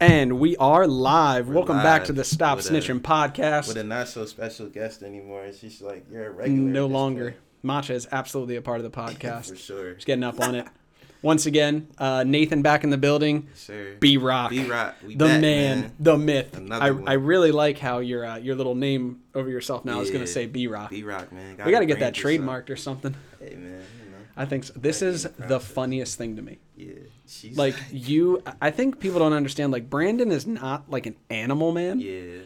And we are live. We're Welcome back to the Stop with a- Snitching podcast. with a not so special guest anymore. It's just like you're a regular. no longer. point. Matcha is absolutely a part of the podcast. for sure. Just getting up on it. Once again, uh, Nathan back in the building. Sure. B Rock. B Rock. The back, man, man. the myth. Another I, one. I really like how your uh, your little name over yourself now is going to say B Rock. B Rock, man. We got to get that trademarked or something. Hey man, you know. I think so. this is the the process. funniest thing to me. Yeah. She's Like you, I think people don't understand. Like Brandon is not like an animal man. Yeah.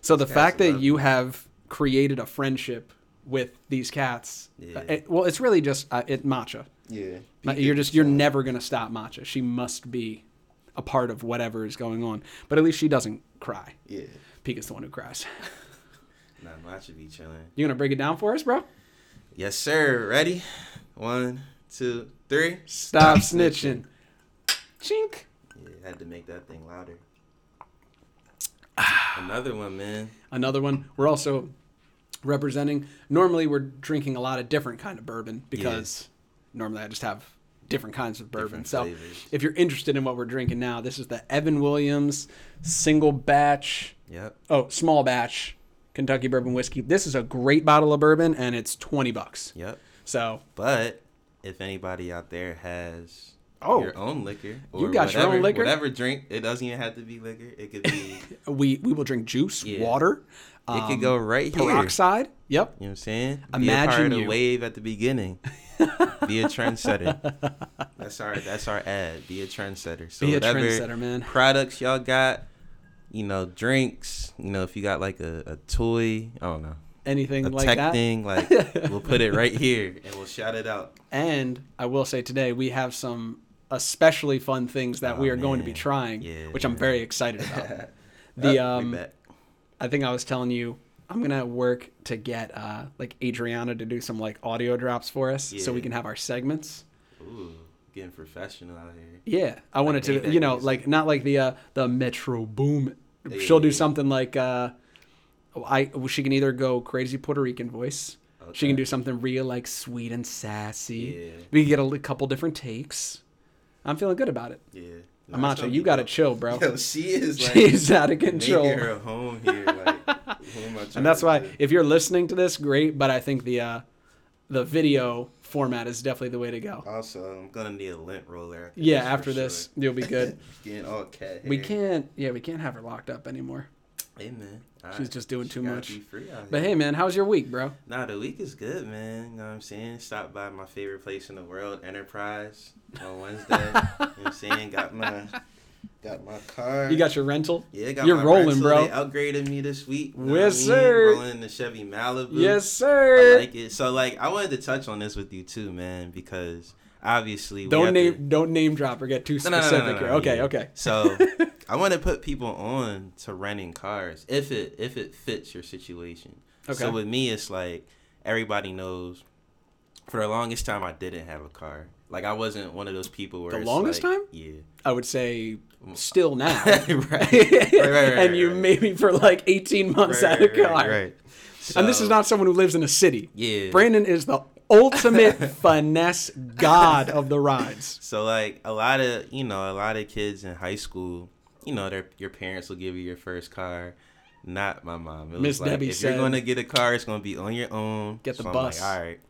So the fact that you me. have created a friendship with these cats, Yeah. uh, it- well, it's really just uh, it matcha. Yeah. Uh, You're just you're never gonna stop matcha. She must be a part of whatever is going on. But at least she doesn't cry. Yeah. Pika's the one who cries. Nah, should be chilling. You gonna break it down for us, bro? Yes, sir. Ready? One, two, three. Stop snitching. Chink. Yeah, had to make that thing louder. Another one, man. Another one. We're also representing. Normally, we're drinking a lot of different kind of bourbon because normally I just have different kinds of bourbon. So, if you're interested in what we're drinking now, this is the Evan Williams single batch. Yep. Oh, small batch Kentucky bourbon whiskey. This is a great bottle of bourbon, and it's twenty bucks. Yep. So, But if anybody out there has Oh. your own liquor, You got your own whatever- liquor? whatever drink, it doesn't even have to be liquor. It could be. we we will drink juice, Yeah. water. it um, could go right here. Peroxide. Yep. You know what I'm saying? Imagine be a part of the you. wave at the beginning. be a trendsetter. That's our that's our ad. Be a trendsetter. So Be a whatever trendsetter, man. products y'all got, you know, drinks. You know, if you got like a, a toy, I don't know, Anything a like tech that. thing, like we'll put it right here and we'll shout it out. And I will say today we have some especially fun things that Oh, we are going to be trying, Yeah. which I'm very excited about. The um. I think I was telling you I'm gonna work to get uh like Adriana to do some like audio drops for us, so we can have our segments. Ooh, getting professional out here. Yeah, I wanted to, you know, music. like not like the uh the Metro Boomin. She'll do Yeah. something like uh, I she can either go crazy Puerto Rican voice. She can do something real like sweet and sassy. Yeah. We can get a li- couple different takes. I'm feeling good about it. Yeah. Amacha, No, it's you got to chill, bro. Yo, she is like She's out of control. making her home here. Like, who am I trying and that's why do? if you're listening to this, great. But I think the uh, the video format is definitely the way to go. Also, I'm gonna need a lint roller. After Yeah, after this, sure. you'll be good. Getting all cat. we can't, yeah, we can't have her locked up anymore. Hey man, All She's just doing She too much. But here. hey, man, how's your week, bro? Nah, the week is good, man. You know what I'm saying? Stopped by my favorite place in the world, Enterprise, on Wednesday. you know what I'm saying? Got my got my car. You got your rental? yeah, got you're my rolling, rental. bro. They upgraded me this week. you know Yes, I mean? sir. Rolling in the Chevy Malibu. Yes, sir. I like it. So like I wanted to touch on this with you too, man, because obviously don't name, to- don't name drop or get too No, no, no, no, specific here. Okay, yeah. okay. So I want to put people on to renting cars if it if it fits your situation. Okay. So with me, it's like everybody knows. For the longest time, I didn't have a car. Like I wasn't one of those people where The longest like- time? Yeah. I would say still now. right. right, right, right, and you maybe for like 18 months out of car. right, right. And this is not someone who lives in a city. Yeah. Brandon is the ultimate finesse god of the rides. So like a lot of you know a lot of kids in high school, you know their your parents will give you your first car. Not my mom. It was Miss like, Debbie if said- you're going to get a car, it's going to be on your own. Get the so bus. Like, All right.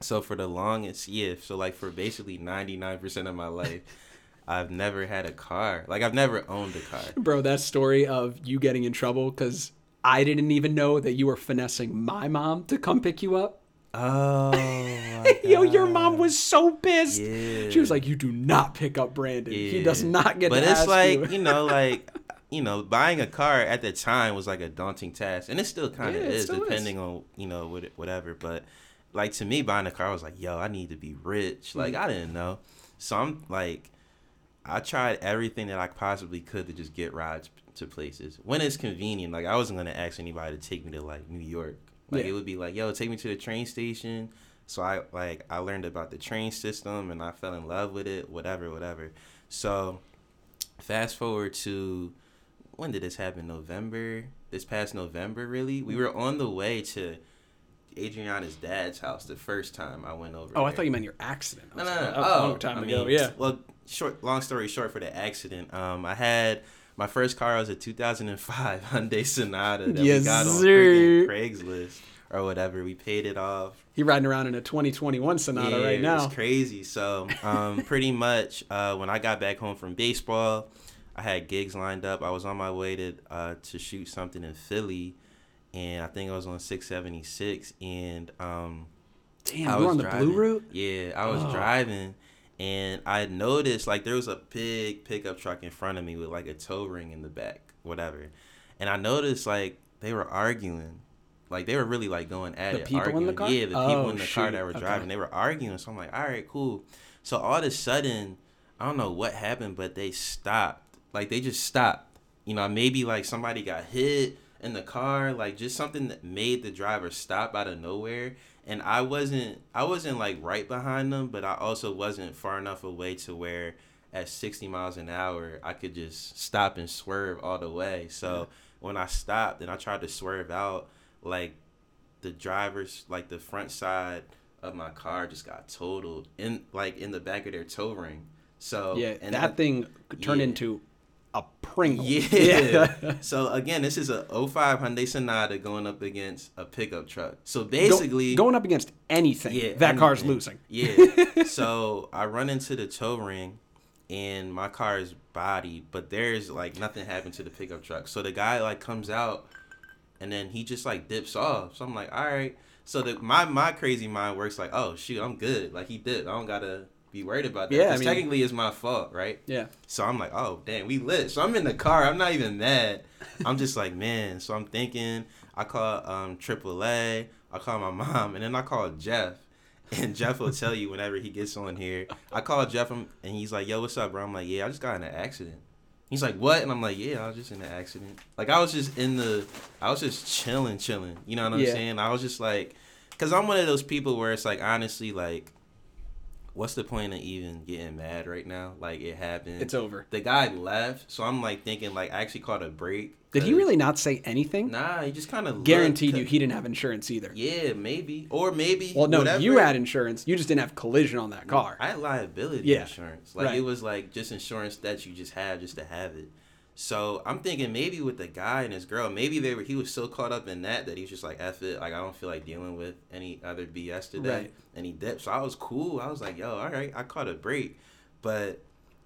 So for the longest, yeah. So like for basically 99% of my life, I've never had a car. Like I've never owned a car. Bro, that story of you getting in trouble because I didn't even know that you were finessing my mom to come pick you up. Oh. Yo, your mom was so pissed. Yeah. She was like, "You do not pick up Brandon. He does not get But it's like you." you know, like you know, buying a car at the time was like a daunting task, and it still kind of Yeah, is, still is. depending on you know what whatever. But like to me, buying a car I was like, yo, I need to be rich. Like Mm. I didn't know, so I'm like, I tried everything that I possibly could to just get rides to places when it's convenient. Like I wasn't gonna ask anybody to take me to like New York. Like Yeah. it would be like, yo, take me to the train station. So I like I learned about the train system and I fell in love with it. Whatever, whatever. So fast forward to when did this happen? November. This past November, really. We were on the way to Adriana's dad's house the first time I went over. oh, I thought you meant your accident. No, no, no. Oh, long time I ago. mean, Yeah. Well, short, long story short, for the accident, um, I had My first car was a 2005 Hyundai Sonata that Yes, we got on sir. freaking Craigslist or whatever. We paid it off. He riding around in a 2021 Sonata right now. It's crazy. So, um, pretty much, uh, when I got back home from baseball, I had gigs lined up. I was on my way to uh, to shoot something in Philly, and I think I was on 676. And um, Damn, I you were was on the driving. blue route. Yeah, I was Oh. driving, and I noticed like there was a big pickup truck in front of me with like a tow ring in the back, whatever. And I noticed like they were arguing. Like they were really like going at The it. people in the arguing. car? Yeah, the people Oh, in the car that were Okay. driving. They were arguing. So I'm like, all right, cool. So all of a sudden, I don't know what happened, but they stopped. Like they just stopped. You know, maybe like somebody got hit in the car, like just something that made the driver stop out of nowhere. And I wasn't I wasn't like right behind them, but I also wasn't far enough away to where at 60 miles an hour I could just stop and swerve all the way. So when I stopped and I tried to swerve out, like the driver's like the front side of my car just got totaled in like in the back of their tow ring. So Yeah, and that thing turned yeah. into a Pringle. yeah. so again, this is a 05 Hyundai Sonata going up against a pickup truck. So Go- basically, going up against anything, yeah, that car's losing. Yeah. so I run into the tow ring, and my car is bodied, but there's like nothing happened to the pickup truck. So the guy like comes out, and then he just like dips off. So I'm like, all right. So the my my crazy mind works like, oh shoot, I'm good. Like he dipped. I don't gotta be worried about that. Yeah, I mean- technically it's my fault, right? Yeah. So I'm like, oh damn, we lit. So I'm in the car. I'm not even mad. I'm just like, man. So I'm thinking. I call um AAA. I call my mom, and then I call Jeff. And Jeff will tell you whenever he gets on here. I call Jeff and he's like, yo, what's up, bro? I'm like, yeah, I just got in an accident. He's like, what? And I'm like, yeah, I was just in an accident. Like I was just in the, I was just chilling, chilling. You know what I'm Yeah. saying? I was just like, cause I'm one of those people where it's like, honestly, like, what's the point of even getting mad right now? Like it happened It's over. the guy left, so I'm like thinking like I actually caught a break. Did he really not say anything? Nah, he just kind of Guaranteed you he didn't have insurance either. Yeah, maybe or maybe. Well, no, whatever. you had insurance. You just didn't have collision on that car. I had liability Yeah, insurance. Like right. it was like just insurance that you just have just to have it. So I'm thinking maybe with the guy and his girl, maybe they were he was so caught up in that that he was just like F it, like I don't feel like dealing with any other BS today. Right. And he dipped. So I was cool. I was like, yo, all right, I caught a break. But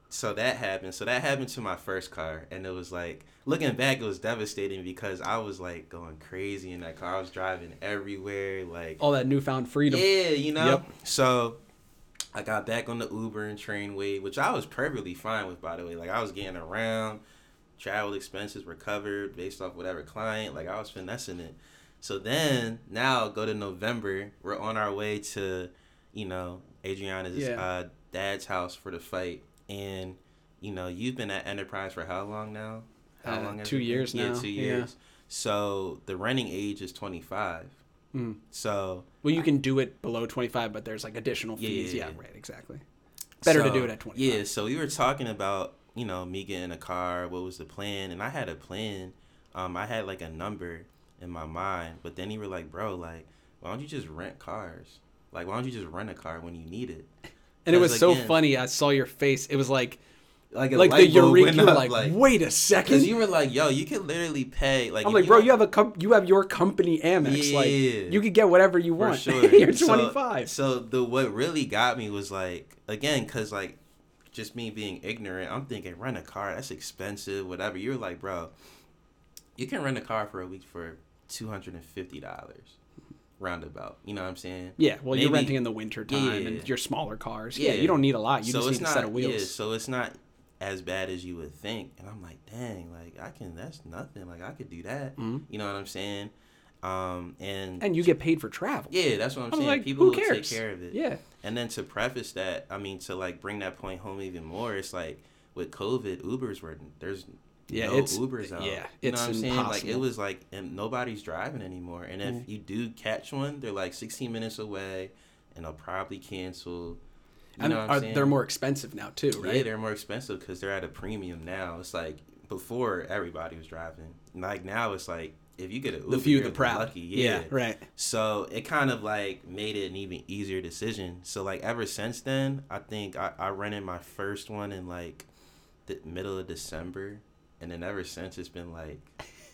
so that happened. So that happened to my first car. And it was like looking back, it was devastating because I was like going crazy in that car. I was driving everywhere, like All that newfound freedom. yeah, you know. Yep. So I got back on the Uber and train wave, which I was perfectly fine with, by the way. Like I was getting around, travel expenses were covered based off whatever client. Like I was finessing it. So then now go to November, we're on our way to, you know, Adriana's Yeah. uh, dad's house for the fight, and you know you've been at Enterprise for how long now? How Uh, has two it been? years Yeah, now, two yeah. years. So the running age is twenty five. Mm. So Well, you can do it below 25, but there's like additional fees. yeah, Yeah, yeah. right, exactly. Better to do it at 25. Yeah, so we were talking about, you know, me getting a car, what was the plan? And I had a plan. Um, I had like a number in my mind, but then you were like, bro, like, why don't you just rent cars? Like, why don't you just rent a car when you need it? And it was so funny. I saw your face. It was like, Like, a like the eureka. You were up, like, wait a second. you were like, yo, you could literally pay. Like, I'm like, bro, you have a you have your company Amex. Yeah. Like, you could get whatever you want. sure. You're So- 25. So, the what really got me was like again, cause like just me being ignorant, I'm thinking rent a car that's expensive, whatever. You're like, bro, you can rent a car for a week for two hundred and fifty dollars, roundabout. You know what I'm saying? yeah, well, you're renting in the winter time Yeah. and your smaller cars. Yeah, Yeah. you don't need a lot. You so just need not a set of wheels. yeah. So it's not as bad as you would think. And I'm like, dang, like I can. That's nothing. Like I could do that. Mhm. You know what I'm saying? Um, and And you get paid for travel. yeah, that's what I'm saying. like, People who will take care of it. Yeah. And then to preface that, I mean, to like bring that point home even more, it's like with COVID, Ubers were there's Yeah, no it's- Ubers out. yeah, you it's know what I'm saying? Like it was like, and nobody's driving anymore. And if Mhm. you do catch one, they're like 16 minutes away, and they'll probably cancel. You and know what are, they're more expensive now too, right? Yeah, they're more expensive because they're at a premium now. It's like before everybody was driving. Like now, it's like if you get an Uber, the few, the proud. lucky. yeah, right. So it kind of like made it an even easier decision. So like ever since then, I think I, I rented my first one in like the middle of December, and then ever since it's been like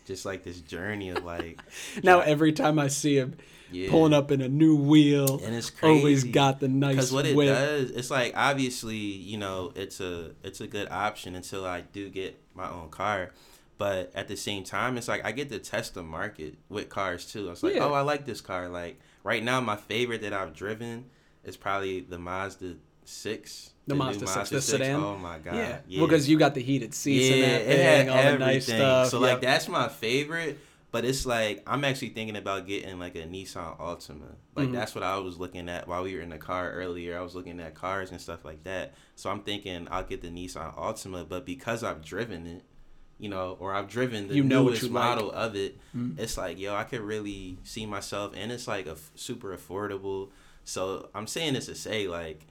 just like this journey of like now every time I see him yeah. pulling up in a new wheel, and it's crazy. always got the nice because what it whip. does it's like obviously you know it's a it's a good option until i do get my own car but at the same time it's like i get to test the market with cars too I was like Yeah. oh i like this car like right now my favorite that i've driven is probably the mazda 6 The new Mazda 6, the sedan? oh my god yeah, yeah well, because you got the heated seats and yeah, that it thing, all the nice everything. stuff. So like that's my favorite. But it's like I'm actually thinking about getting like a Nissan Altima. Like Mhm. that's what I was looking at while we were in the car earlier. I was looking at cars and stuff like that. So I'm thinking I'll get the Nissan Altima, but because I've driven it, you know, or I've driven the You know newest you like. model of it, Mhm. it's like yo, I could really see myself, and it's like a f- super affordable. So I'm saying this to say like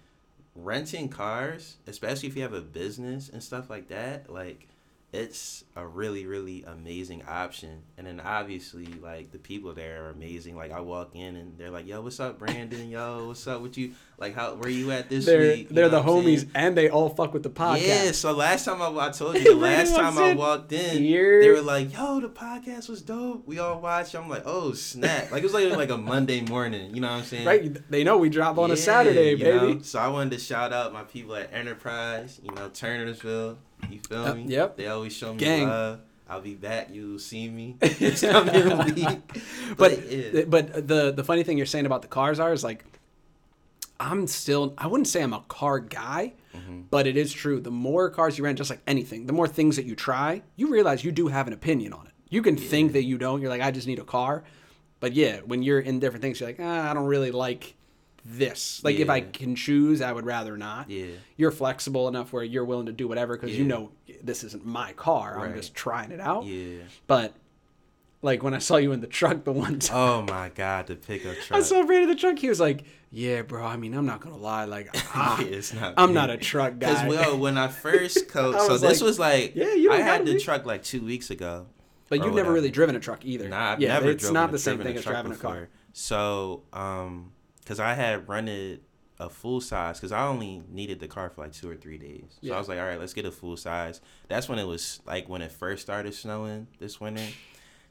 renting cars, especially if you have a business and stuff like that, like it's a really really amazing option. And then obviously like the people there are amazing. Like I walk in and they're like, "Yo, what's up, Brandon? Yo, what's up with you? Like how where you at this they're week?" You they're the I'm saying? homies, and they all fuck with the podcast. Yeah, so last time I, I told you, the last time I walked in, Here. they were like, "Yo, the podcast was dope. We all watched." I'm like, "Oh snap!" Like it was like like a Monday morning. You know what I'm saying? Right? They know we drop on a Saturday, baby. know? So I wanted to shout out my people at Enterprise, you know, Turnersville. You feel Uh, me? yep. They always show me Gang. love. I'll be back. You'll see me. It's coming week. but yeah. but the the funny thing you're saying about the cars are is like I'm still I wouldn't say I'm a car guy, Mm-hmm. but it is true. The more cars you rent, just like anything, the more things that you try, you realize you do have an opinion on it. You can think that you don't. You're like, I just need a car, but yeah, when you're in different things, you're like, ah, I don't really like this. Like if I can choose, I would rather not. Yeah. You're flexible enough where you're willing to do whatever because you know this isn't my car. I'm just trying it out. Yeah. But like when I saw you in the truck the one time. Oh my God, the pickup truck. I saw Brandon in the truck. He was like, "Yeah, bro. I mean, I'm not gonna lie. Like, ah, Yeah, not I'm not a truck guy." Because well, when I first co- I so this like, was like yeah, you I had the be. truck like two weeks ago. but you've never whatever. really driven a truck either. Nah, I've yeah, never it's driven not the same thing as driving a car. So, um, cause I had rented a full size, cause I only needed the car for like two or three days. So Yeah. I was like, all right, let's get a full size. That's when it was like when it first started snowing this winter.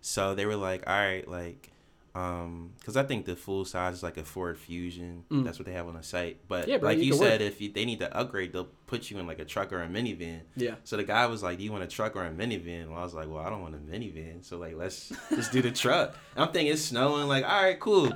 So they were like, all right, like, um, cause I think the full size is like a Ford Fusion. Mm. That's what they have on the site. But Yeah, bro, like you can work. said, if you, they need to upgrade, they'll put you in like a truck or a minivan. Yeah, So the guy was like, "Do you want a truck or a minivan?" Well, I was like, "Well, I don't want a minivan." So like, let's just do the truck. And I'm thinking it's snowing. Like, all right, cool.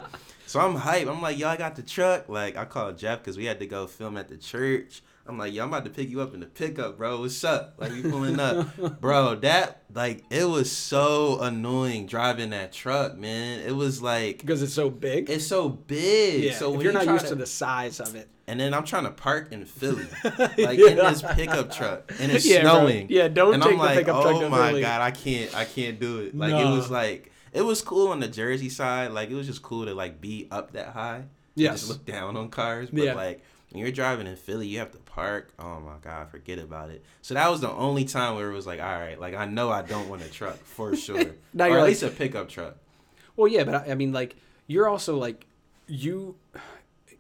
So I'm hype. I'm like, "Yo, I got the truck." Like, I called Jeff because we had to go film at the church. I'm like, "Yo, I'm about to pick you up in the pickup, bro. What's up?" Like, we pulling up, bro. That like, it was so annoying driving that truck, man. It was like. because it's so big. It's so big. yeah, so if when you're you not used to the size of it, and then I'm trying to park in Philly, like in this pickup truck, and it's Yeah, bro. snowing. Yeah, don't and take I'm the like, pickup truck oh to my Philly." god, I can't, I can't do it. Like No. it was like, it was cool on the Jersey side. Like it was just cool to like be up that high. Yes. Just look down on cars, but Yeah. like. When you're driving in Philly, you have to park. Oh my god, forget about it. So that was the only time where it was like, all right, like I know I don't want a truck for sure, Now or you're at like- least a pickup truck. Well, yeah, but I, I mean, like, you're also like, you,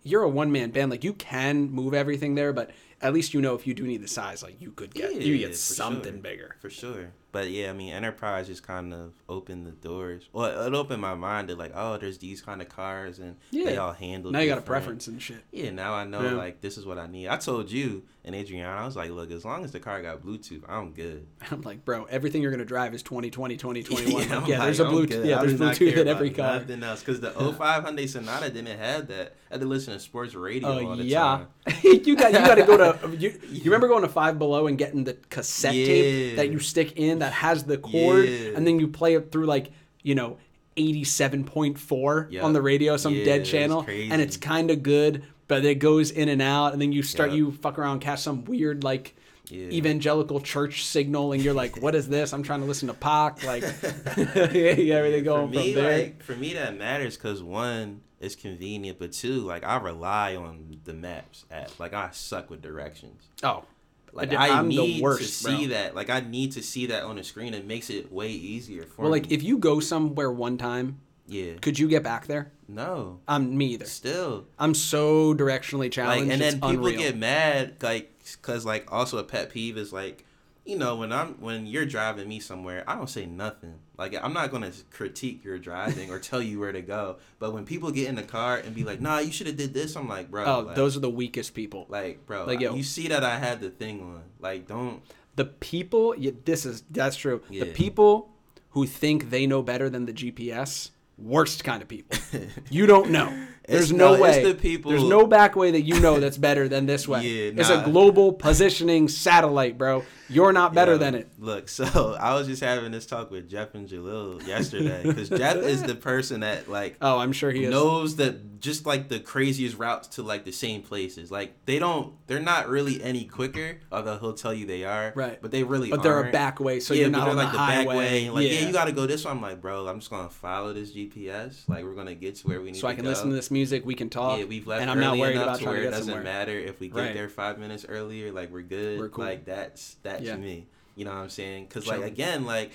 you're a one man band. Like, you can move everything there, but at least you know if you do need the size, like, you could get you get something sure. bigger. For sure. But yeah, I mean, Enterprise just kind of opened the doors. Well, it opened my mind to like, oh, there's these kind of cars and they all handle. Now you got a preference and shit. Yeah, now I know Yeah. like this is what I need. I told you and Adriana, I was like, look, as long as the car got Bluetooth, I'm good. I'm like, bro, everything you're gonna drive is 2020, 2021. I'm yeah, there's a Bluetooth. Yeah, there's Bluetooth in every car. Nothing else, because the 05 Hyundai Sonata didn't have that. I had to listen to sports radio Oh all the yeah, time. you got you got to go to you. You remember going to Five Below and getting the cassette tape that you stick in that has the cord, Yeah. and then you play it through like you know. 87.4 Yeah. on the radio, some Yeah, dead channel, and it's kind of good, but it goes in and out, and then you start Yeah. you fuck around, catch some weird like Yeah. evangelical church signal, and you're like, "What is this?" I'm trying to listen to Pac, like, yeah, everything going for me, from there. Like, for me, that matters because one, it's convenient, but two, like I rely on the maps app. Like I suck with directions. oh, Like I- I'm the need worst, to see bro. that. Like I need to see that on the screen. It makes it way easier for well, me. like if you go somewhere one time, yeah, could you get back there? no, Um, me either. still. I'm so directionally challenged. Like and then people unreal. get mad, like, cause like also a pet peeve is like, you know, when I'm when you're driving me somewhere, I don't say nothing. Like I'm not gonna critique your driving or tell you where to go. But when people get in the car and be like, "Nah, you should have did this," I'm like, bro. Oh, like, those are the weakest people. like, bro. like, yo. you see that I had the thing on. Like, don't. The people, yeah, this is that's true. Yeah. The people who think they know better than the GPS, worst kind of people. you don't know. There's no, no, way. the people- There's no back way that you know that's better than this way. Yeah, It's a global positioning satellite, bro. You're not better Yo, than it. Look, so I was just having this talk with Jeff and Jalil yesterday because Jeff is the person that like Oh, I'm sure he is. knows that just like the craziest routes to like the same places. Like they don't, they're not really any quicker. Although he'll tell you they are, Right. But they really, are. but they're a back way, so yeah, you're not on like the, the, back highway. way. Like, yeah. yeah. you got to go this way. I'm like, bro, I'm just gonna follow this GPS. Like, we're gonna get to where we need to. so I can go. listen to this music. We can talk. Yeah, we've left and I'm not worried about to where to it doesn't somewhere. matter if we get Right. there five minutes earlier. Like we're good. We're cool. Like that's that's Yeah. me. You know what I'm saying? Because like again, like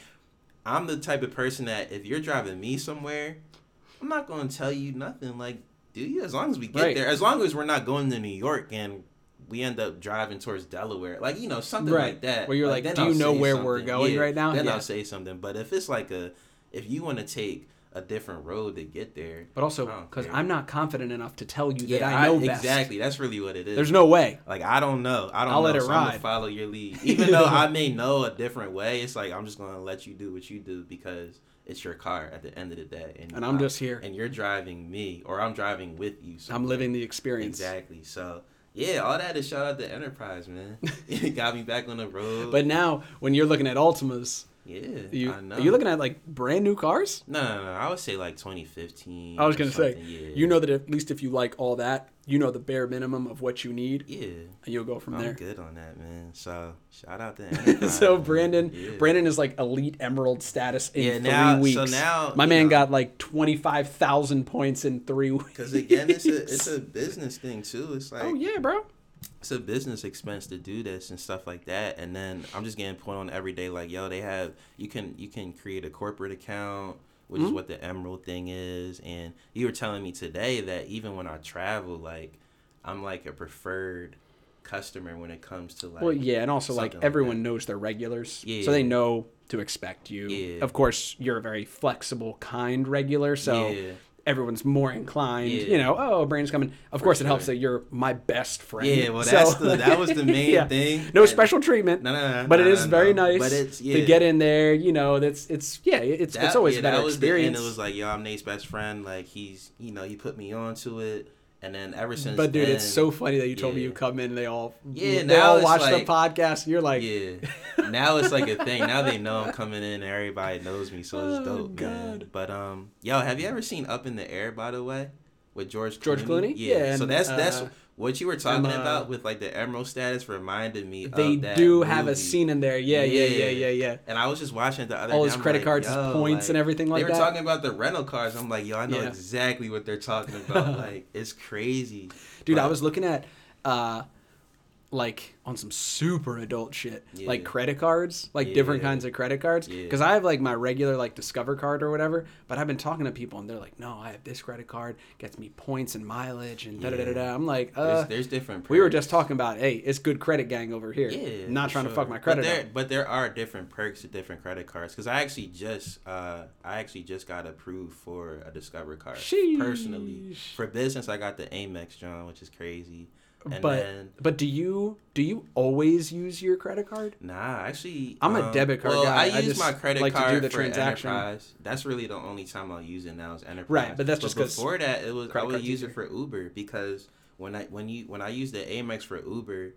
I'm the type of person that if you're driving me somewhere, I'm not gonna tell you nothing. Like, do you? As long as we get Right. there, as long as we're not going to New York and we end up driving towards Delaware, like you know something Right. like that. Where you're like, then do you I'll know say where we're going Yeah, right now? Then Yeah. I'll say something. But if it's like a, if you want to take a different road to get there, But also, because. I'm not confident enough to tell you that I know best. exactly. That's really what it is. There's no way. Like I don't know. I don't I'll know. let it so I'm ride. follow your lead. Even though I may know a different way, it's like I'm just gonna let you do what you do because it's your car at the end of the day. And, And I'm I- just here. And you're driving me or I'm driving with you. I'm somewhere. living the experience. Exactly. So yeah, all that is shout out to Enterprise, man. it got me back on the road. But now, when you're looking at Altimas, yeah, you I know. are you looking at like brand new cars? No, no, no. I would say like 2015. I was gonna say, yeah. you know that at least if you like all that, you know the bare minimum of what you need, Yeah. and you'll go from I'm there. good on that, man. So shout out to so. Brandon, Yeah. Brandon is like elite emerald status in Yeah, three now- so weeks. now, my man know. got like twenty five thousand points in three weeks. Because again, it's a it's a business thing too. It's oh, like oh yeah, bro. It's a business expense to do this and stuff like that. And then I'm just getting put on every day. Like yo, they have you can you can create a corporate account, which is Mhm. what the Emerald thing is. And you were telling me today that even when I travel, like I'm like a preferred customer when it comes to like well, yeah, and also like like everyone that. knows their regulars, Yeah. so they know to expect you. Yeah. Of course, you're a very flexible, kind regular, so Yeah. Everyone's more inclined. Yeah. You know, oh, brain's coming. Of For course, it helps that you're my best friend. Yeah, well, So- that's the that was the main Yeah. thing. No And- special treatment. No, no, no. but it no, is no, very no. nice But it's yeah. to get in there. You know, that's it's yeah, it's it's always yeah, a better that was the- experience. and it was like, yo, I'm Nate's best friend. Like he's, you know, he put me onto it, and then ever since. but dude, then, it's so funny that you told me you come in. and They all Yeah, they now all watch like- the podcast. And you're like, yeah. Now it's like a thing. Now they know I'm coming in. and Everybody knows me, so it's Oh, dope, man. But um, yo, have you ever seen Up in the Air? By the way, with George Clooney. George Clooney? Yeah. Yeah, so and, that's that's uh, what you were talking about with like the Emerald status reminded me. they of that do have a scene in there. Yeah, yeah, yeah, yeah, yeah. And I was just watching it the other All day. his I'm credit like, cards, points, and everything like that they were that. talking about the rental cars. I'm like, yo, I know Yeah. exactly what they're talking about. like, it's crazy. Dude, I was looking at uh like on some super adult shit, like credit cards, like different kinds of credit cards. Yeah. Because I have like my regular like Discover card or whatever, but I've been talking to people and they're like, "No, I have this credit card, gets me points and mileage and da da da da." da." I'm like, There's, uh, there's different. we were just talking about, hey, it's good credit gang over here. Yeah, not trying to fuck my credit But there, but there are different perks to different credit cards. Because I actually just, uh, I actually just got approved for a Discover card personally. For business, I got the Amex John, which is crazy. And But then, but do you do you always use your credit card? Nah, actually, I'm a um, debit card well, guy. I I use my credit like to do the for transaction. Enterprise. That's really the only time I'll use it now is Enterprise. Right, but that's just 'cause before that it was I would use it for Uber because when I when you when I use the Amex for Uber.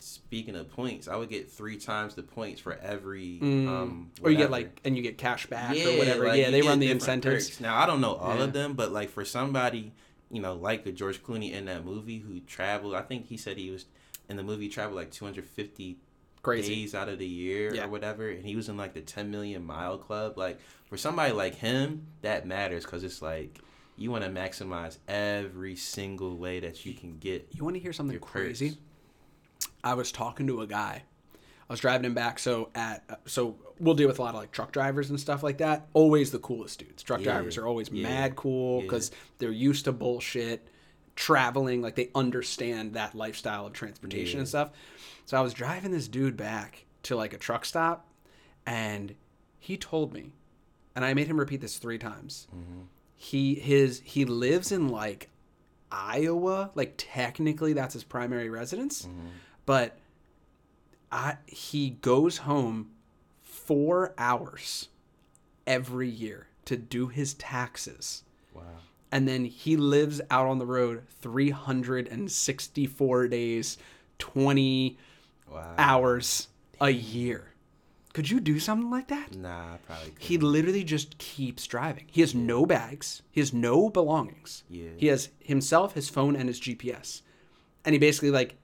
Speaking of points, I would get three times the points for every. Mm. Um, or you get like and you get cash back or whatever. like, yeah, they run the incentives. perks. Now I don't know all Yeah. of them, but like for somebody, you know, like a George Clooney in that movie who traveled, I think he said he was in the movie traveled like 250 Crazy. days out of the year Yeah. or whatever, and he was in like the 10 million mile club. Like for somebody like him, that matters because it's like you want to maximize every single way that you can get. You want to hear something crazy? I was talking to a guy. I was driving him back. So at so we'll deal with a lot of like truck drivers and stuff like that. Always the coolest dudes. Truck Yeah, drivers are always yeah, mad cool yeah. because they're used to bullshit, traveling. Like they understand that lifestyle of transportation and stuff. So I was driving this dude back, to like a truck stop, and he told me, and I made him repeat this three times. Mm-hmm. He his he lives in like Iowa, like technically that's his primary residence, mm-hmm. but I he goes home four hours every year to do his taxes Wow. and then he lives out on the road 364 days 20 Wow. hours a year could you do something like that Nah, probably could. he literally just keeps driving he has no bags he has no belongings Yeah. he has himself his phone and his gps and he basically like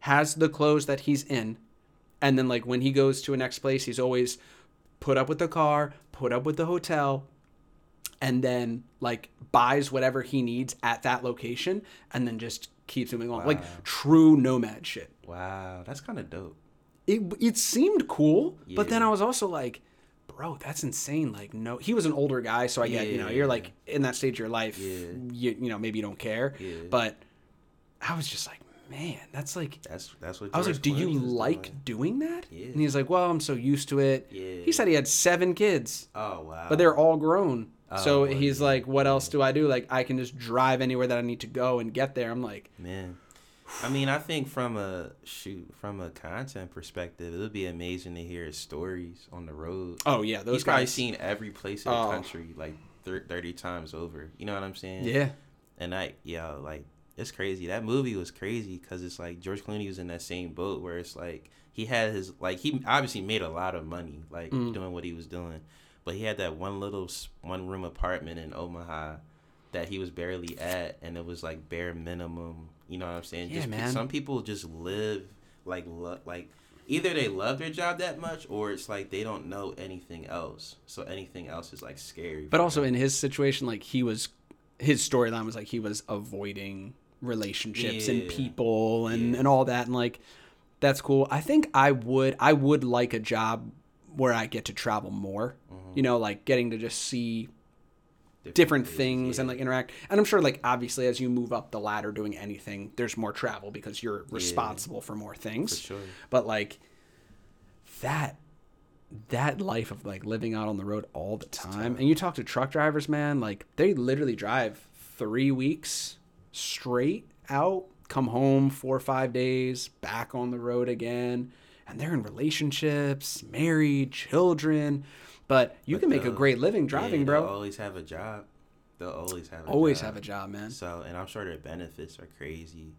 has the clothes that he's in and then like when he goes to a next place he's always put up with the car put up with the hotel and then like buys whatever he needs at that location and then just keeps moving on like true nomad shit Wow, that's kind of dope. it, it seemed cool but then i was also like bro that's insane like no he was an older guy so i get you know you're like in that stage of your life Yeah. you, you know maybe you don't care Yeah. but i was just like man that's like That's that's what. I was like, "Do you like doing. doing that?" Yeah. And he's like, "Well, I'm so used to it." Yeah. He said he had seven kids, Oh wow. but they're all grown. Oh, so Oh, he's yeah. like, "What else do I do? Like, I can just drive anywhere that I need to go and get there." I'm like, Man, I mean, I think from a shoot from a content perspective, it would be amazing to hear his stories on the road. "Oh yeah, those He's probably guys." seen every place in the Oh. country like thirty times over. You know what I'm saying? yeah, And I, yeah, like it's crazy. That movie was crazy because it's like George Clooney was in that same boat where it's like he had his like he obviously made a lot of money like Mm. doing what he was doing, but he had that one little one room apartment in Omaha that he was barely at, and it was like bare minimum. You know what I'm saying? Yeah, just, man. Some people just live like lo- like either they love their job that much or it's like they don't know anything else, so anything else is like scary. but also them. in his situation, like he was, his storyline was like he was avoiding relationships and people and Yeah. and all that, and like that's cool. I think I would I would like a job where I get to travel more. Mm-hmm. You know, like getting to just see different places, things and like interact. And I'm sure like obviously as you move up the ladder doing anything, there's more travel because you're responsible for more for things. sure. But like that that life of like living out on the road all the time. And you talk to truck drivers, man, like they literally drive 3 weeks straight out, come home 4 or 5 days, back on the road again. And they're in relationships, married, children, but you But can make a great living driving, yeah, bro. Always have a job. They'll always have a always job. have a job, man. So, and I'm sure their benefits are crazy.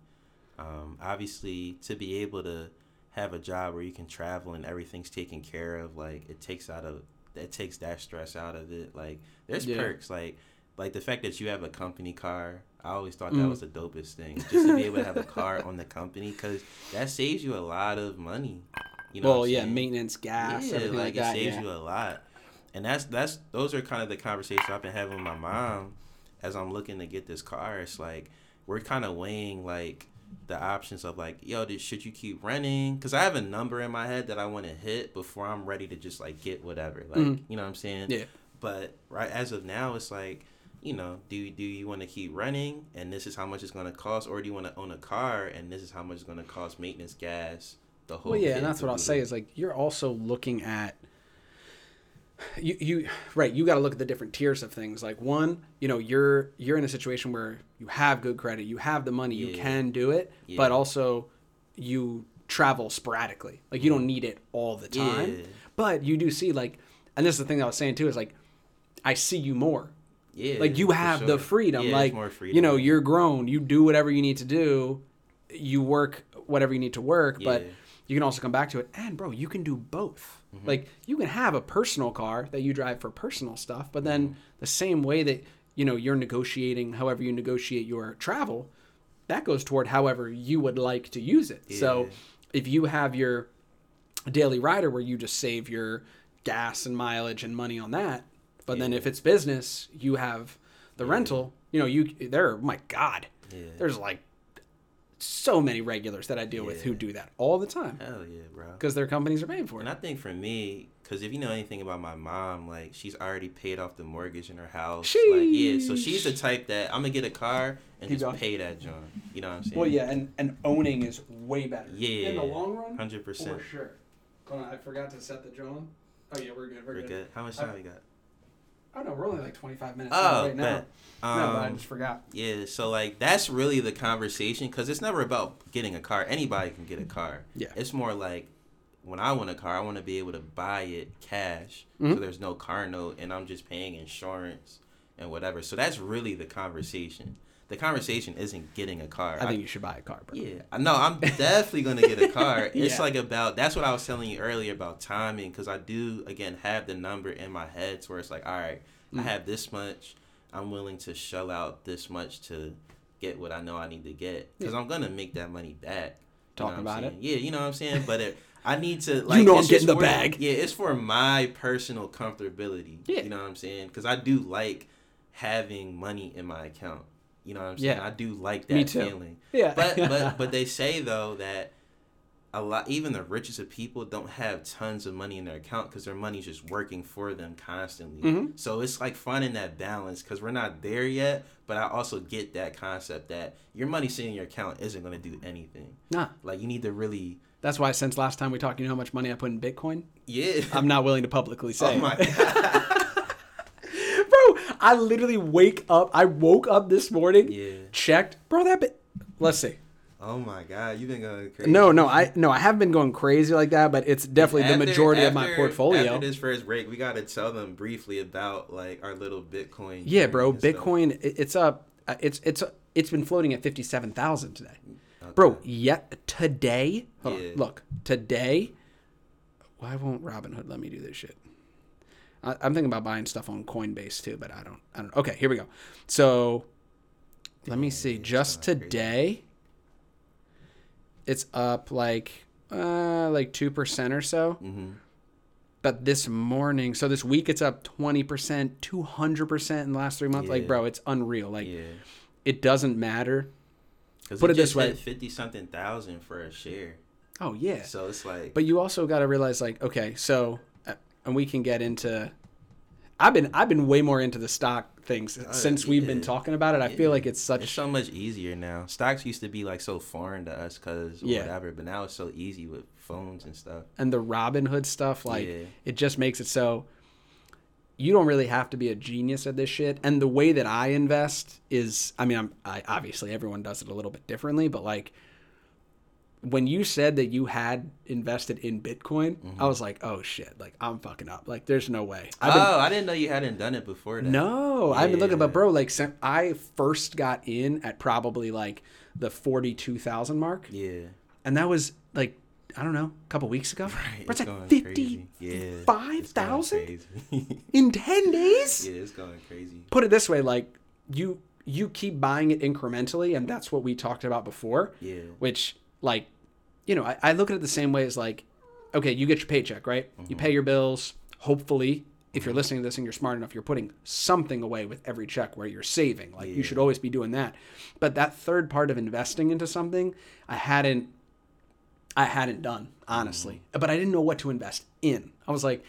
Um, obviously, to be able to have a job where you can travel and everything's taken care of, like it takes out of it takes that stress out of it. Like there's Yeah. perks, like like the fact that you have a company car. I always thought that Mm. was the dopest thing, just to be able to have a car on the company, because that saves you a lot of money. You know, well, yeah, saying? maintenance, gas, yeah, like, like, it that. saves Yeah. you a lot, and that's that's those are kind of the conversations I've been having with my mom as I'm looking to get this car. It's like we're kind of weighing like the options of like, yo, did, should you keep renting? Because I have a number in my head that I want to hit before I'm ready to just like get whatever. Like, Mhm. you know what I'm saying? Yeah. But right as of now, it's like. You know, do you, do you want to keep running and this is how much it's going to cost, or do you want to own a car and this is how much it's going to cost maintenance, gas, the whole. Well, yeah, and that's what I'll say is like you're also looking at you you right you got to look at the different tiers of things. Like one you know you're you're in a situation where you have good credit you have the money you can do it but also you travel sporadically. Like you don't need it all the time. Yeah. but you do see like and this is the thing that I was saying too is like I see you more Yeah, like you have the freedom Yeah, like freedom. you know you're grown you do whatever you need to do you work whatever you need to work but Yeah. Mm-hmm. you can also come back to it and bro you can do both like you can have a personal car that you drive for personal stuff but then Mm-hmm. the same way that you know you're negotiating however you negotiate your travel that goes toward however you would like to use it so if you have your daily rider where you just save your gas and mileage and money on that but then if it's business you have the rental you know you there my god Yeah. there's like so many regulars that i deal with who do that all the time Hell yeah, bro. because their companies are paying for it. And I think for me, because if you know anything about my mom, like she's already paid off the mortgage in her house. Like yeah, so she's the type that I'm gonna get a car and Keep just going. pay that John. You know what I'm saying? well yeah and, and owning is way better Yeah. in the long run Hundred percent. for sure Hold on, I forgot to set the drone. Oh yeah, we're good. We're, We're good. good. How much I- time we got? Oh no, we're only like 25 minutes Oh, right now. bet. no, but I Um, just forgot. Yeah, so like that's really the conversation because it's never about getting a car. Anybody can get a car. Yeah. It's more like when I want a car, I want to be able to buy it cash, Mhm. so there's no car note, and I'm just paying insurance and whatever. So that's really the conversation. The conversation isn't getting a car. I think you should buy a car, bro. Yeah, No. I'm definitely gonna get a car. It's Yeah. like about that's what I was telling you earlier about timing because I do again have the number in my head to where it's like, all right, I Mhm. have this much. I'm willing to shell out this much to get what I know I need to get because I'm gonna make that money back. Talking about saying? Yeah, you know what I'm saying. But it, I need to like know I'm getting the for- bag. Yeah, it's for my personal comfortability. Yeah. you know what I'm saying? Because I do like having money in my account. You know what I'm saying? Yeah. I do like that Me too. feeling Yeah. but but but they say though that a lot even the richest of people don't have tons of money in their account because their money's just working for them constantly Mhm. so it's like finding that balance because we're not there yet but i also get that concept that your money sitting in your account isn't going to do anything nah. like you need to really That's why since last time we talked, you know how much money I put in Bitcoin? yeah I'm not willing to publicly say. oh my god I literally wake up. I woke up this morning, yeah checked, bro. That bit. Let's see. oh my god you've been going crazy No, no, I no, I haven't been going crazy like that, but it's definitely the After- majority of my portfolio. After this first break, we got to tell them briefly about like our little Bitcoin. Yeah, bro. Bitcoin, it's up. uh, It's it's it's been floating at fifty seven thousand today, Okay. bro. Yet today, hold on, look today. Why won't Robinhood let me do this shit? I, I'm thinking about buying stuff on Coinbase too, but I don't. I don't. Okay, here we go. So let me see. Just today, it's up like uh like two percent or so. Mhm. But this morning, so this week, it's up twenty percent, two hundred percent in the last three months. Like, bro, it's unreal. Like, yeah. it doesn't matter. Put it just this way. fifty something thousand for a share. Oh yeah. So it's like, But you also got to realize, like, okay, so, uh, and we can get into. I've been I've been way more into the stock things uh, since we've been talking about it. I feel like it's such it's so much easier now. Stocks used to be like so foreign to us because Yeah. whatever, but now it's so easy with phones and stuff. and the Robinhood stuff, like Yeah. it just makes it so you don't really have to be a genius at this shit. And the way that I invest is, I mean, I'm I obviously everyone does it a little bit differently, but like when you said that you had invested in Bitcoin, I was like, oh shit, like I'm fucking up. Like there's no way. I've been, oh, I didn't know you hadn't done it before. That. no, I've been looking, but bro, like I first got in at probably like the forty-two thousand mark, Yeah. and that was like I don't know, a couple weeks ago. Right. Bro, it's like going fifty crazy. Yeah. 5,000? in ten days. yeah, it's going crazy. Put it this way, like you you keep buying it incrementally, and that's what we talked about before. Yeah. Which, like, you know, I, I look at it the same way as like, okay, you get your paycheck, right? You mm-hmm. pay your bills. Hopefully, if you're mm-hmm. listening to this and you're smart enough, you're putting something away with every check where you're saving. Like, you should always be doing that. But that third part of investing into something, I hadn't I hadn't done, honestly. Mm-hmm. But I didn't know what to invest in. I was like,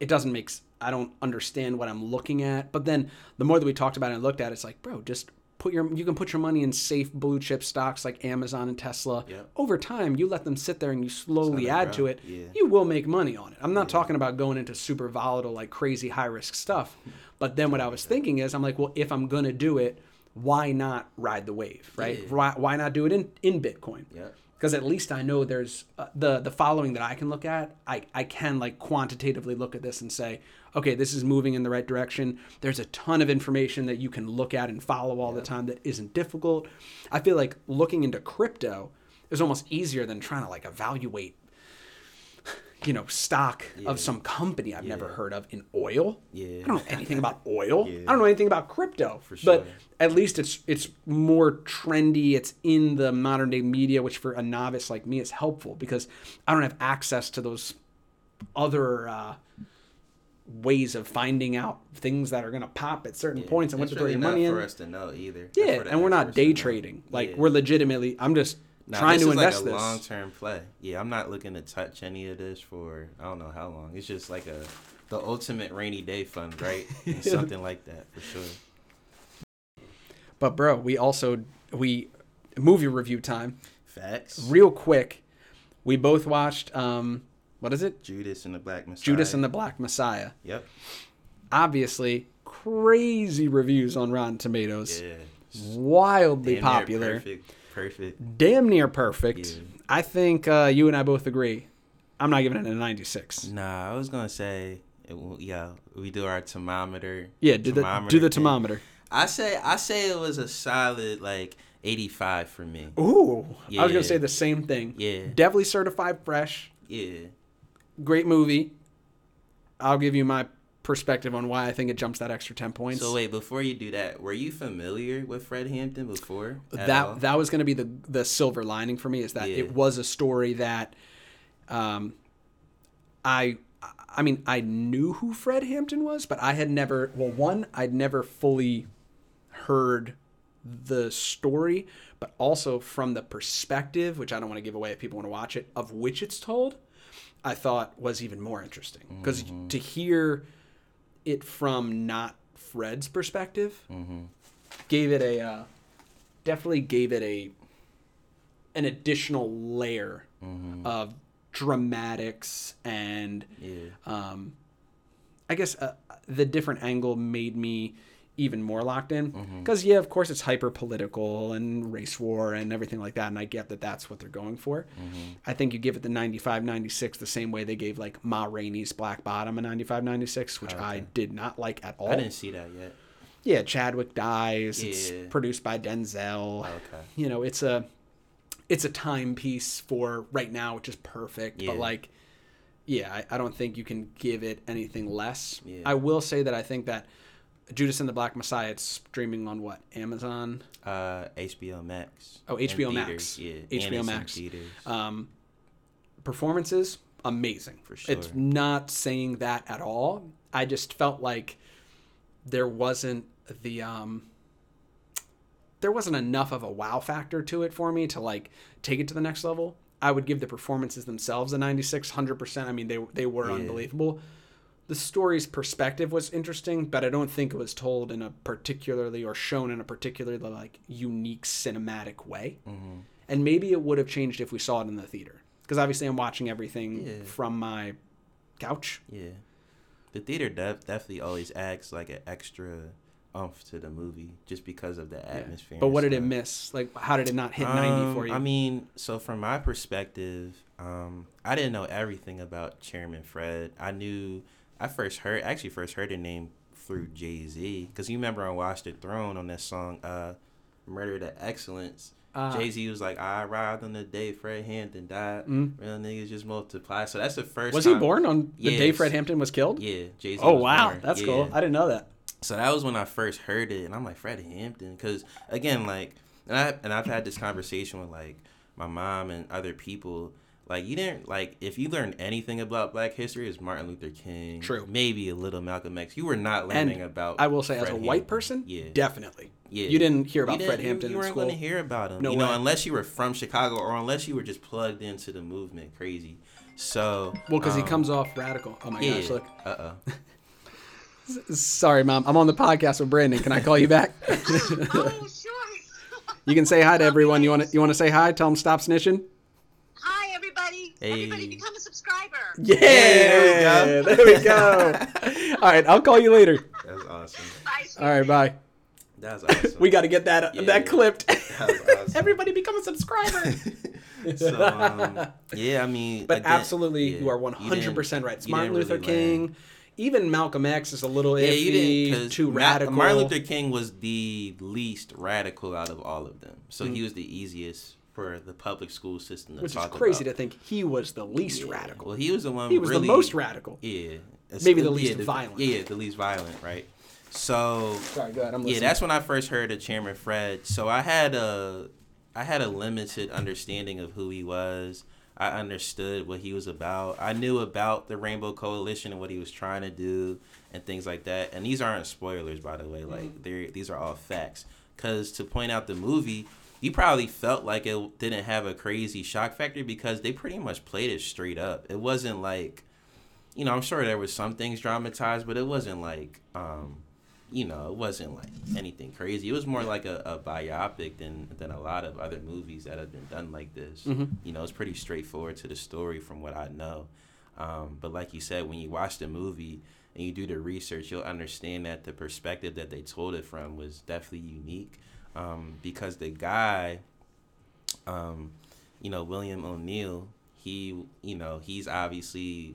it doesn't make I don't understand what I'm looking at. But then the more that we talked about it and looked at it, it's like, bro, just put your you can put your money in safe blue chip stocks like Amazon and Tesla. Yep. Over time, you let them sit there and you slowly add to it. Yeah. You will make money on it. I'm not talking about going into super volatile like crazy high risk stuff. But then what I was thinking is I'm like, well, if I'm going to do it, why not ride the wave, right? Yeah. Why, why not do it in in Bitcoin? Yep. Because at least I know there's uh, the the following that I can look at. I I can like quantitatively look at this and say, okay, this is moving in the right direction. There's a ton of information that you can look at and follow all the time that isn't difficult. I feel like looking into crypto is almost easier than trying to like evaluate you know stock Yeah. of some company I've never heard of in oil. Yeah. I don't know anything about oil. Yeah. I don't know anything about crypto. For sure. But at least it's it's more trendy. It's in the modern day media, which for a novice like me is helpful because I don't have access to those other uh, ways of finding out things that are going to pop at certain Yeah. points and what to throw really your money for in. us to know either. Yeah, and we're not day trading. Like Yeah. we're legitimately. I'm just Nah, trying to invest like a long term play. Yeah, I'm not looking to touch any of this for I don't know how long. It's just like a the ultimate rainy day fund, right? Something like that for sure. But bro, we also we movie review time. Facts. real quick, we both watched um, what is it? Judas and the Black Messiah. Judas and the Black Messiah. Yep. Obviously, crazy reviews on Rotten Tomatoes. Yeah. Wildly popular. Perfect. Perfect. Damn near perfect. Yeah. I think uh, you and I both agree. I'm not giving it a 96. Nah, I was gonna say, it, yeah, we do our thermometer. Yeah, do the do the thing. thermometer. I say, I say it was a solid like 85 for me. Ooh, I was gonna say the same thing. Yeah. Definitely certified fresh. Yeah. Great movie. I'll give you my perspective on why I think it jumps that extra 10 points. So wait, before you do that, were you familiar with Fred Hampton before? at all? that that was going to be the the silver lining for me is that Yeah. it was a story that um I I mean I knew who Fred Hampton was but I had never well one I'd never fully heard the story but also from the perspective which I don't want to give away if people want to watch it of which it's told I thought was even more interesting because Mm-hmm. to hear it from not Fred's perspective Mm-hmm. gave it a uh, definitely gave it a an additional layer Mm-hmm. of dramatics and Yeah. um, I guess uh, the different angle made me even more locked in Mm-hmm. because yeah of course it's hyper political and race war and everything like that and I get that that's what they're going for Mm-hmm. I think you give it the 95 96 the same way they gave like Ma Rainey's Black Bottom a 95 96 which I did not like at all I didn't see that yet. yeah, Chadwick dies. It's produced by Denzel. Okay. You know, it's a it's a timepiece for right now, which is perfect. Yeah. But like, yeah, I, I don't think you can give it anything less. Yeah. I will say that I think that Judas and the Black Messiah it's streaming on what Amazon, Uh, HBO Max. Oh, HBO theaters, Max. Yeah. HBO and it's in Max. um, performances amazing. For sure. It's not saying that at all. I just felt like there wasn't the um there wasn't enough of a wow factor to it for me to like take it to the next level. I would give the performances themselves a 96 100%. I mean they they were Yeah. unbelievable. The story's perspective was interesting, but I don't think it was told in a particularly or shown in a particularly like unique cinematic way. Mhm. And maybe it would have changed if we saw it in the theater. Because obviously I'm watching everything Yeah. from my couch. Yeah. The theater def- definitely always adds like an extra umph to the movie just because of the atmosphere. But and what did it miss? Like, how did it not hit 90 Um, for you? I mean, so from my perspective, um, I didn't know everything about Chairman Fred. I knew I first heard actually first heard the name through Jay Z because you remember on Watch the Throne on that song uh, "Murder to Excellence." Ah. Jay Z was like, "I arrived on the day Fred Hampton died. Mm. Real niggas just multiply." So that's the first. was he born on the day Fred Hampton was killed? Yeah, Jay Z. Oh, wow. That's cool. I didn't know that. So that was when I first heard it, and I'm like Fred Hampton, because again, like, and I and I've had this conversation with like my mom and other people. Like, you didn't like if you learned anything about Black history, it's Martin Luther King. True. Maybe a little Malcolm X. You were not learning And about. I will say, as Fred a white person, yeah, definitely. yeah. You didn't hear about You Fred didn't- you- Hampton You, in weren't going to hear about him. No you know, unless you were from Chicago or unless you were just plugged into the movement, crazy. So Well, because he um, comes off radical. Oh my Yeah. gosh, look. Uh oh. Sorry, mom. I'm on the podcast with Brandon. Can I call you back? oh, sure. you can say hi to everyone. You want to you want to say hi? Tell them stop snitching. Hi, everybody. Everybody become a subscriber. Yeah, there we go. There we go. All right, I'll call you later. That's awesome. Bye, All right, bye. That's awesome. We got to get that Yeah. that clipped. That awesome. Everybody become a subscriber. so um, yeah, I mean, But again- absolutely, yeah, you are 100 percent right. It's Martin Luther really learn. King. Even Malcolm X is a little Yeah, iffy, you didn't because too radical. Martin Luther King was the least radical out of all of them, so Mm. he was the easiest for the public school system to which is crazy about. to think he was the least Yeah. radical. Well, he was the one. He was really, the most radical. Yeah, Maybe the yeah, least violent. Yeah, the least violent, right? So Sorry, go ahead. I'm yeah, that's when I first heard of Chairman Fred. So I had a, I had a limited understanding of who he was. I understood what he was about. I knew about the Rainbow Coalition and what he was trying to do and things like that. And these aren't spoilers, by the way. Like mm-hmm. they're these are all facts. Cause to point out the movie, you probably felt like it didn't have a crazy shock factor because they pretty much played it straight up. It wasn't like, you know, I'm sure there was some things dramatized, but it wasn't like, um, you know, it wasn't like anything crazy. It was more like a, a biopic than than a lot of other movies that have been done like this. Mhm. You know, it's pretty straightforward to the story from what I know. Um, but like you said, when you watch the movie and you do the research, you'll understand that the perspective that they told it from was definitely unique. Um, because the guy, um, you know, William O'Neill, he, you know, he's obviously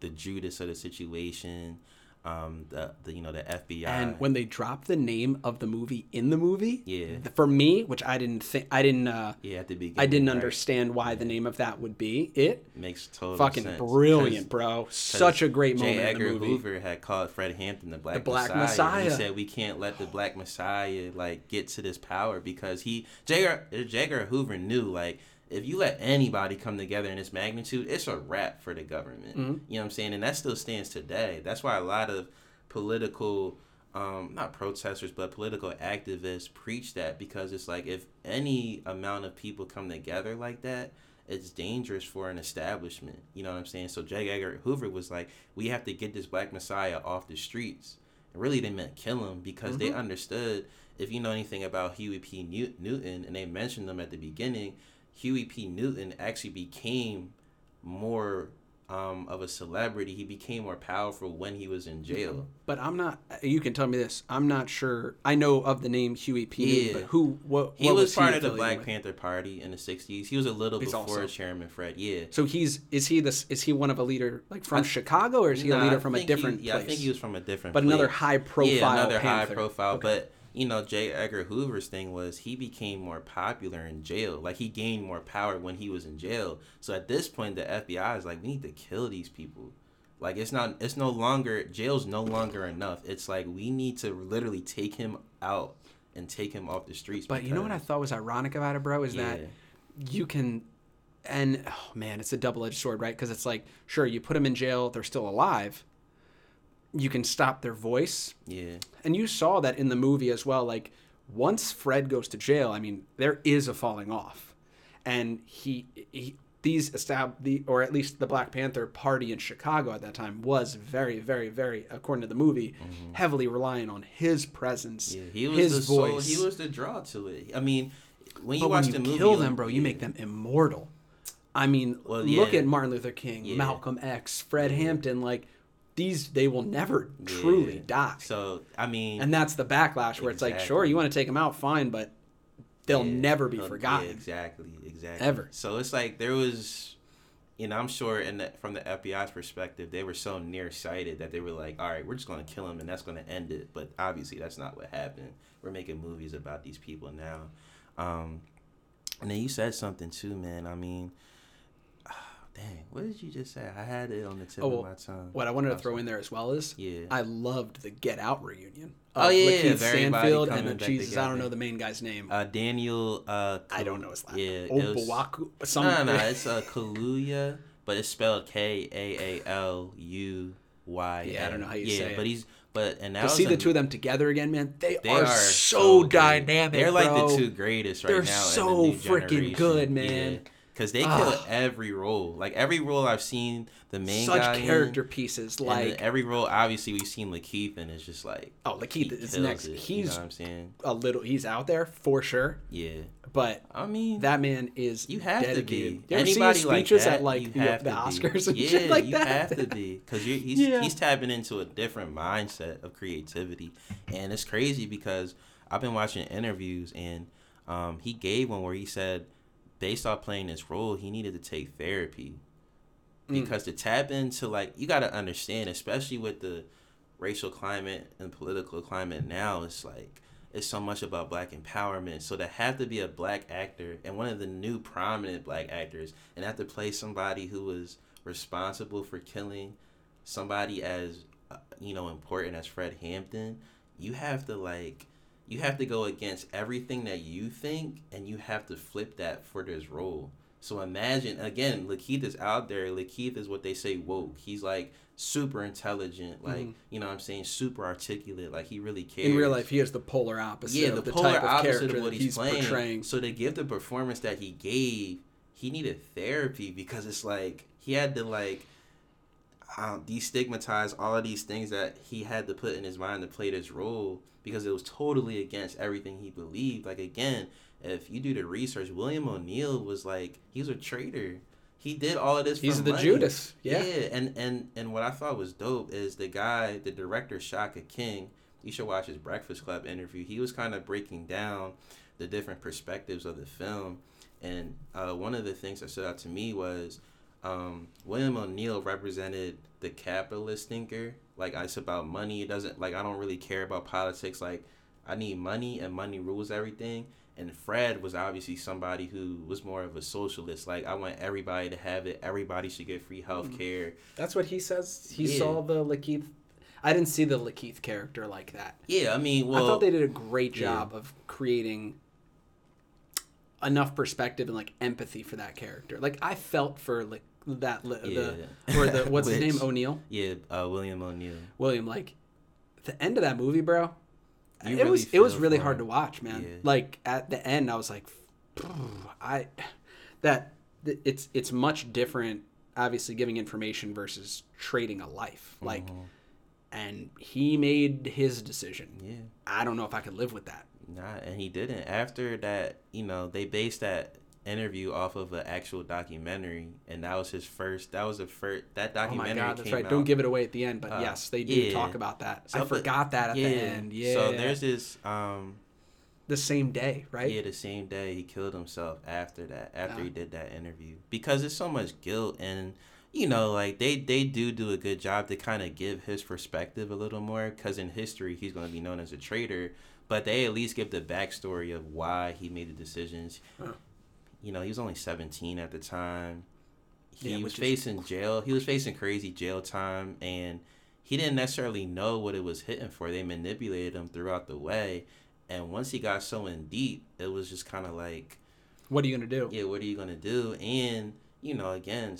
the Judas of the situation um, the, the you know the FBI. And when they drop the name of the movie in the movie, yeah, for me, which I didn't think, I didn't, uh, yeah, at the beginning, I didn't right? understand why the name of that would be. It makes total fucking sense. brilliant, bro. Such a great J. moment. Edgar in the movie. Hoover had called Fred Hampton the Black, the Black Messiah. Messiah. He said we can't let the Black Messiah like get to this power because he J. Edgar Hoover knew like if you let anybody come together in this magnitude, it's a wrap for the government. Mm-hmm. You know what I'm saying? And that still stands today. That's why a lot of political um, not protesters but political activists preach that because it's like if any amount of people come together like that it's dangerous for an establishment you know what i'm saying so j edgar hoover was like we have to get this black messiah off the streets and really they meant kill him because mm-hmm. they understood if you know anything about huey p newton and they mentioned them at the beginning huey p newton actually became more um, of a celebrity. He became more powerful when he was in jail. But I'm not. You can tell me this. I'm not sure. I know of the name Huey P. Yeah. But who? What? He what was, was part he of the Black with? Panther Party in the '60s. He was a little He's before also- Chairman Fred. Yeah. So he's is he this? Is he one of a leader like from I- Chicago or is he a leader from a think he- different yeah, place? I think he was from a different. But another high profile Yeah, another high profile. Okay. But you know, J. Edgar Hoover's thing was he became more popular in jail. Like he gained more power when he was in jail. So at this point, the FBI is like, we need to kill these people. Like it's not. It's no longer jail's no longer enough. It's like we need to literally take him out and take him off the streets. But you know what I thought was ironic about it, bro, is that you can, and oh man, it's a double edged sword, right? Because it's like, sure, you put them in jail, they're still alive. You can stop their voice, Yeah. and you saw that in the movie as well. Like once Fred goes to jail, I mean, there is a falling off, and he, he these estab the or at least the Black Panther Party in Chicago at that time was very, very, very, according to the movie, heavily relying on his presence, Mm-hmm. Yeah. He was his the soul, voice. he was the draw to it. I mean, when you But watch when you the movie, kill like, them, bro, you yeah. make them immortal. I mean, Well, look at Martin Luther King, Yeah. Malcolm X, Fred Hampton. Like these, they will never truly Yeah. die. So I mean, and that's the backlash where it's like, sure, you want to take them out, fine, but they'll Yeah, never be forgotten. Yeah, exactly, exactly. Ever. So it's like there was, you know, I'm sure in the, from the FBI's perspective, they were so nearsighted that they were like, all right, we're just going to kill him and that's going to end it. But obviously, that's not what happened. We're making movies about these people now. Um, and then you said something too, man. I mean, dang, what did you just say? I had it on the tip Oh, of my tongue. What I wanted to throw in there as well is, Yeah. I loved the Get Out reunion. Oh, of yeah, Lakeith Stanfield and back Jesus, I don't know the main guy's name. Uh, Daniel. Uh, I don't know his last Yeah, name. it was- Obuaku, No, something. no, no, it's uh, Kaluuya, but it's spelled K A A L U Y. Yeah, I don't know how you yeah, say but he's but and that to see the two of them together again, man, they, They are, are so, good. dynamic. They're like bro. the two greatest right They're now. so in the new freaking good, man. Yeah. Cause they kill Ah. every role. Like every role I've seen the main Such guy in, character pieces, like every role obviously we've seen Lakeith and it's just like oh, Lakeith is next. it, you He's know what I'm saying a little. He's out there for sure, yeah. but I mean that man is You have dedicated. to be. You ever see his Anybody like that, at like you the, have the. Oscars and yeah, shit like you that? have to be because he's Yeah. he's tapping into a different mindset of creativity, and it's crazy because I've been watching interviews and um, he gave one where he said based off playing this role he needed to take therapy Mm. because to tap into like you got to understand especially with the racial climate and political climate now it's like it's so much about black empowerment so to have to be a black actor and one of the new prominent black actors and have to play somebody who was responsible for killing somebody as uh, you know important as fred hampton you have to like you have to go against everything that you think and you have to flip that for this role so imagine again, Lakeith is out there. Lakeith is what they say woke. He's like super intelligent, like Mhm. you know what I'm saying, super articulate. Like he really cares. In real life, he is the polar opposite. yeah, the, the, polar type of opposite character of what he's, he's playing. portraying. So to give the performance that he gave, he needed therapy because it's like he had to like uh, destigmatize all of these things that he had to put in his mind to play this role because it was totally against everything he believed. Like again, if you do the research, William O'Neill was like he was a traitor. he did all of this. He's for the money. Judas. Yeah. yeah, and and and what I thought was dope is the guy, the director Shaka King. You should watch his Breakfast Club interview. He was kind of breaking down the different perspectives of the film, and uh, one of the things that stood out to me was um, William O'Neill represented the capitalist thinker. Like it's about money. It doesn't like I don't really care about politics. Like I need money, and money rules everything and Fred was obviously somebody who was more of a socialist. Like I want everybody to have it. Everybody should get free health care. That's what he says. He Yeah. saw the Lakeith. I didn't see the Lakeith character like that. Yeah, I mean, well, I thought they did a great yeah. job of creating enough perspective and like empathy for that character. Like I felt for like that li- the or the what's his name O'Neill yeah, uh, William O'Neill. William. Like the end of that movie, bro. You it really was it was really hard him. to watch, man. Yeah. Like at the end, I was like, I that it's it's much different. Obviously, giving information versus trading a life. Like, Mhm. and he made his decision. Yeah, I don't know if I could live with that. nah, and he didn't. After that, you know, they based that interview off of an actual documentary, and that was his first. That was the first. That documentary. Oh my god, that's right. out. Don't give it away at the end, but Uh, yes, they do yeah. talk about that. So, I forgot that at the end. Yeah. So there's this. Um, the same day, right? Yeah, the same day he killed himself after that, after Yeah. he did that interview. Because there's so much guilt and you know, like they they do do a good job to kind of give his perspective a little more cuz in history he's going to be known as a traitor, but they at least give the backstory of why he made the decisions. Huh. You know, he was only 17 at the time. He Yeah, was is- facing jail. He was facing crazy jail time and he didn't necessarily know what it was hitting for. They manipulated him throughout the way. And once he got so in deep, it was just kind of like, What are you gonna do? yeah, what are you gonna do? And you know, again,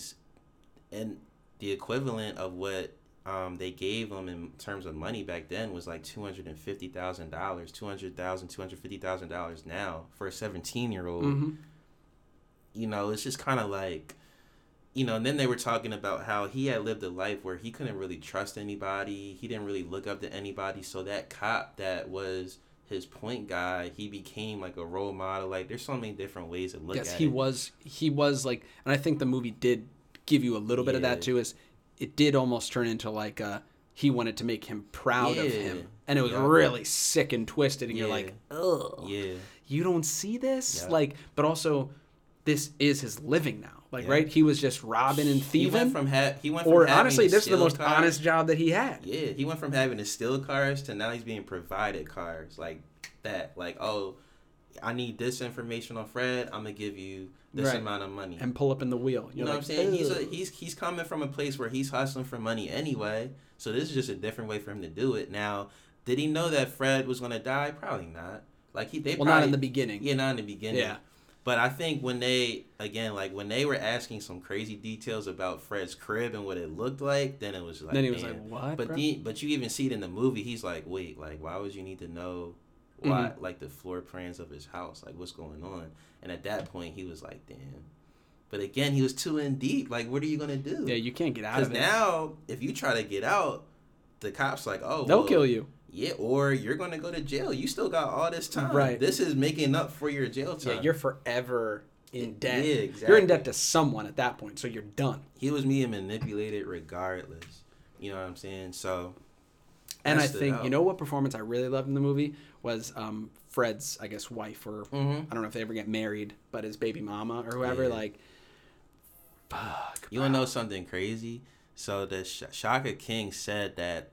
and the equivalent of what um, they gave him in terms of money back then was like two hundred and fifty thousand dollars, two hundred thousand, two hundred fifty thousand dollars now for a seventeen year old. hmm You know, it's just kind of like. You know, and then they were talking about how he had lived a life where he couldn't really trust anybody. He didn't really look up to anybody. So that cop that was his point guy, he became like a role model. Like there's so many different ways to look Yes, at he it. was. He was like, and I think the movie did give you a little bit of that too. Is it did almost turn into like uh he wanted to make him proud of him, and it was Yeah. really sick and twisted, and you're like, oh, Yeah. you don't see this, Yeah. like, but also this is his living now, like, Yeah. right? He was just robbing and thieving. He went from ha- he went from or honestly, this is the most cars- honest job that he had. Yeah, he went from having to steal cars to now he's being provided cars like that. Like, oh, I need this information on Fred. I'm gonna give you this Right. amount of money. And pull up in the wheel. you You're know like, what I'm saying? He's a, he's he's coming from a place where he's hustling for money anyway. So this is just a different way for him to do it. Now, did he know that Fred was gonna die? Probably not. Like he they well, probably, not in the beginning. Yeah, not in the beginning. Yeah. But I think when they again like when they were asking some crazy details about Fred's crib and what it looked like, then it was like then he was man. like, "What?" But the, but you even see it in the movie. He's like, wait, like why would you need to know why Mm-hmm. like the floor plans of his house, like what's going on? And at that point, he was like, damn. But again, he was too in deep. Like, what are you gonna do? yeah, you can't get out Because now, if you try to get out, the cops like, oh, They'll well, kill you. Yeah, or you're gonna go to jail. You still got all this time. Right. This is making up for your jail time. Yeah, you're forever in debt. Yeah, You're in debt to someone at that point, so you're done. he was being manipulated regardless. You know what I'm saying? So And I think out. you know what performance I really loved in the movie was um, Fred's, I guess, wife or Mhm. I don't know if they ever get married, but his baby mama or whoever. Yeah. Like, fuck. You want to know something crazy? So the Sh- Shaka King said that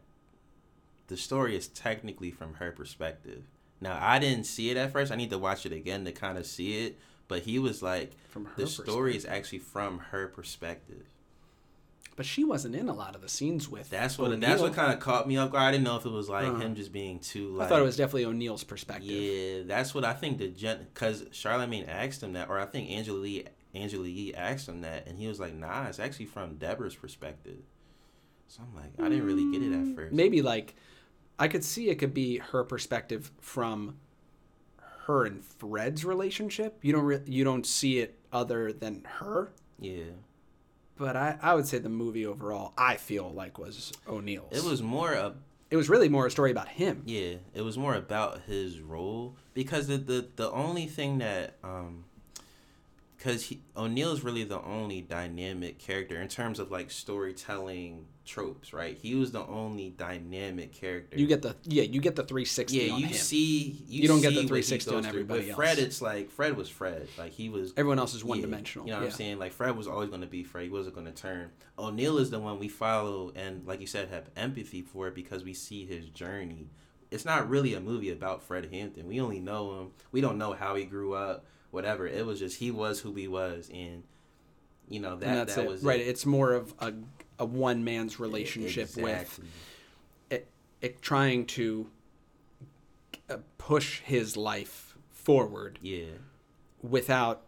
the story is technically from her perspective. Now I didn't see it at first. I need to watch it again to kind of see it. But he was like, the story is actually from her perspective. But she wasn't in a lot of the scenes with. That's what. That's what kind of caught me off guard. I didn't know if it was like Uh-huh. him just being too. I thought it was definitely O'Neill's perspective. Yeah, that's what I think. The gen because Charlemagne asked him that, or I think Angela Lee, Angela Yee asked him that, and he was like, "Nah, it's actually from Deborah's perspective." So I'm like, I didn't really get it at first. Maybe like, I could see it could be her perspective from her and Fred's relationship. You don't re- you don't see it other than her. Yeah, But I, I would say the movie overall, I feel like was O'Neill's. it was more a It was really more a story about him. yeah, it was more about his role because the the the only thing that um. Because O'Neill's really the only dynamic character in terms of like storytelling tropes, right? He was the only dynamic character. You get the yeah, you get the 360. yeah, on you him. see, you, You don't get the 360 on goes through. everybody With else. Fred, it's like Fred was Fred, like he was. Everyone else is yeah, one dimensional. You know what yeah. I'm saying? Like Fred was always going to be Fred. He wasn't going to turn. O'Neill is the one we follow, and like you said, have empathy for it because we see his journey. It's not really a movie about Fred Hampton. We only know him. We don't know how he grew up, whatever. It was just he was who he was, and you know that that it. was right. It. It's more of a a one man's relationship with Exactly. it, it trying to uh, push his life forward Yeah. without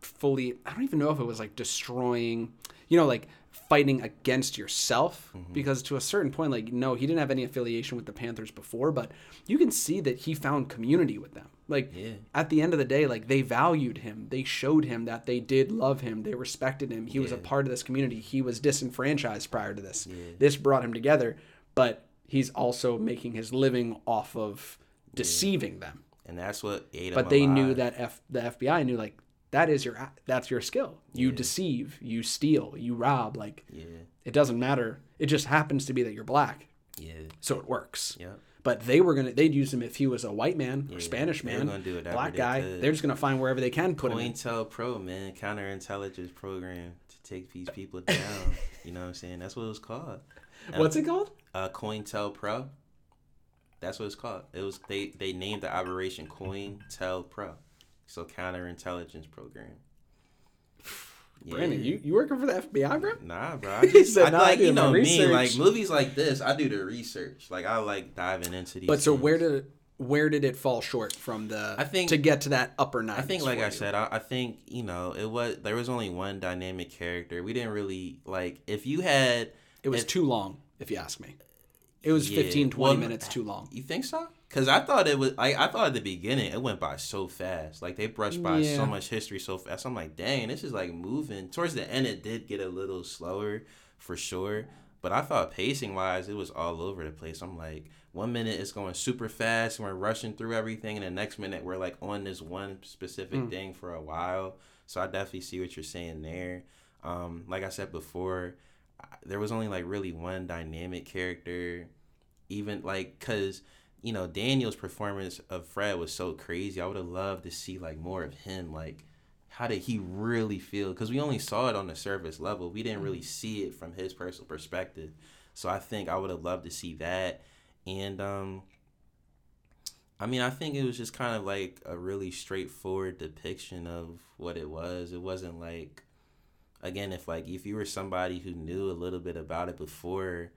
fully I don't even know if it was like destroying you know like fighting against yourself Mm-hmm. because to a certain point like no he didn't have any affiliation with the Panthers before but you can see that he found community with them like Yeah. at the end of the day like they valued him they showed him that they did love him they respected him he was a part of this community he was disenfranchised prior to this Yeah. this brought him together but he's also making his living off of deceiving them And that's what ate him but they knew that F, the FBI knew like that is your that's your skill. You Yeah. deceive, you steal, you rob. Like Yeah. it doesn't matter. It just happens to be that you're black, Yeah. so it works. Yeah. But they were gonna they'd use him if he was a white man or Yeah, Spanish man, black they guy. could. They're just gonna find wherever they can put him. in. COINTELPRO, man, counterintelligence program to take these people down. you know what I'm saying? That's what it was called. What's it called? Uh, COINTELPRO. That's what it's called. It was they they named the operation COINTELPRO, so counterintelligence program. Yeah. Brandon, you, you working for the FBI, bro? Nah, bro. I just said, I, "Nah, like you know me, like movies like this. I do the research. Like I like diving into these. But so things. where did where did it fall short from the I think- to get to that upper nine? I think, like I said, I, I think you know it was there was only one dynamic character. We didn't really like if you had it was if- too long, if you ask me. It was Yeah, 15, 20 well, minutes too long. You think so? Because I thought it was like I thought at the beginning it went by so fast. Like they brushed by Yeah. so much history so fast. I'm like, dang, this is like moving. Towards the end, it did get a little slower for sure. But I thought pacing wise, it was all over the place. I'm like, one minute it's going super fast and we're rushing through everything, and the next minute we're like on this one specific Mm. thing for a while. So I definitely see what you're saying there. Um, like I said before, there was only like really one dynamic character even like because you know daniel's performance of fred was so crazy. I would have loved to see like more of him like how did he really feel? Because we only saw it on the surface level. We didn't really see it from his personal perspective. So i think i would have loved to see that. And um i mean i think it was just kind of like a really straightforward depiction of what it was. It wasn't like again if like if you were somebody who knew a little bit about it before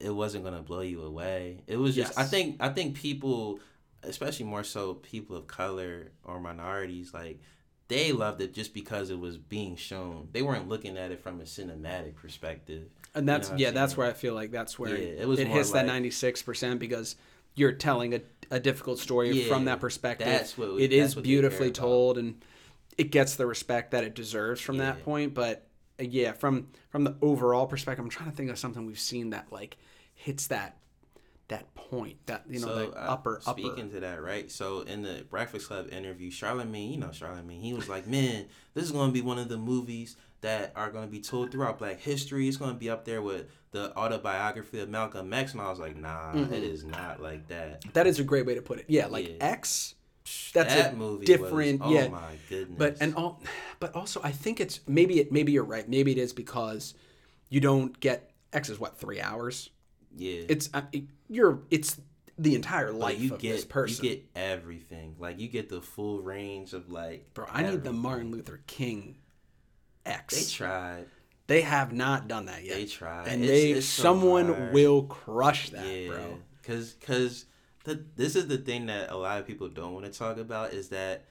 it wasn't gonna blow you away. It was just I think I think people, especially more so people of color or minorities, like they loved it just because it was being shown. They weren't looking at it from a cinematic perspective. And that's know what I'm yeah, that's where I feel like that's where Yeah, it was it hits that ninety six percent because you're telling a, a difficult story Yeah, from that perspective. that's what we- it is that's what beautifully told and it gets the respect that it deserves from that point. But yeah, from from the overall perspective, I'm trying to think of something we've seen that like hits that that point that you know so, the uh, upper upper. speaking to that, right? So in the Breakfast Club interview, Charlemagne, you know Charlemagne, he was like, "Man, this is going to be one of the movies that are going to be told throughout Black history. It's going to be up there with the autobiography of Malcolm X." And I was like, "Nah, Mhm. it is not like that." That is a great way to put it. Yeah, like Yeah. X. That's that a movie different. Was, oh yeah, my goodness! but and all, but also I think it's maybe it maybe you're right. Maybe it is because you don't get X is what three hours. yeah, It's uh, it, you're it's the entire But life you of get this person. you get everything. Like you get the full range of like. Bro, I need the. Martin Luther King X. They tried. They have not done that yet. They tried. and It's- they it's someone hard. will crush that, yeah, bro. Cause, cause the this is the thing that a lot of people don't want to talk about is that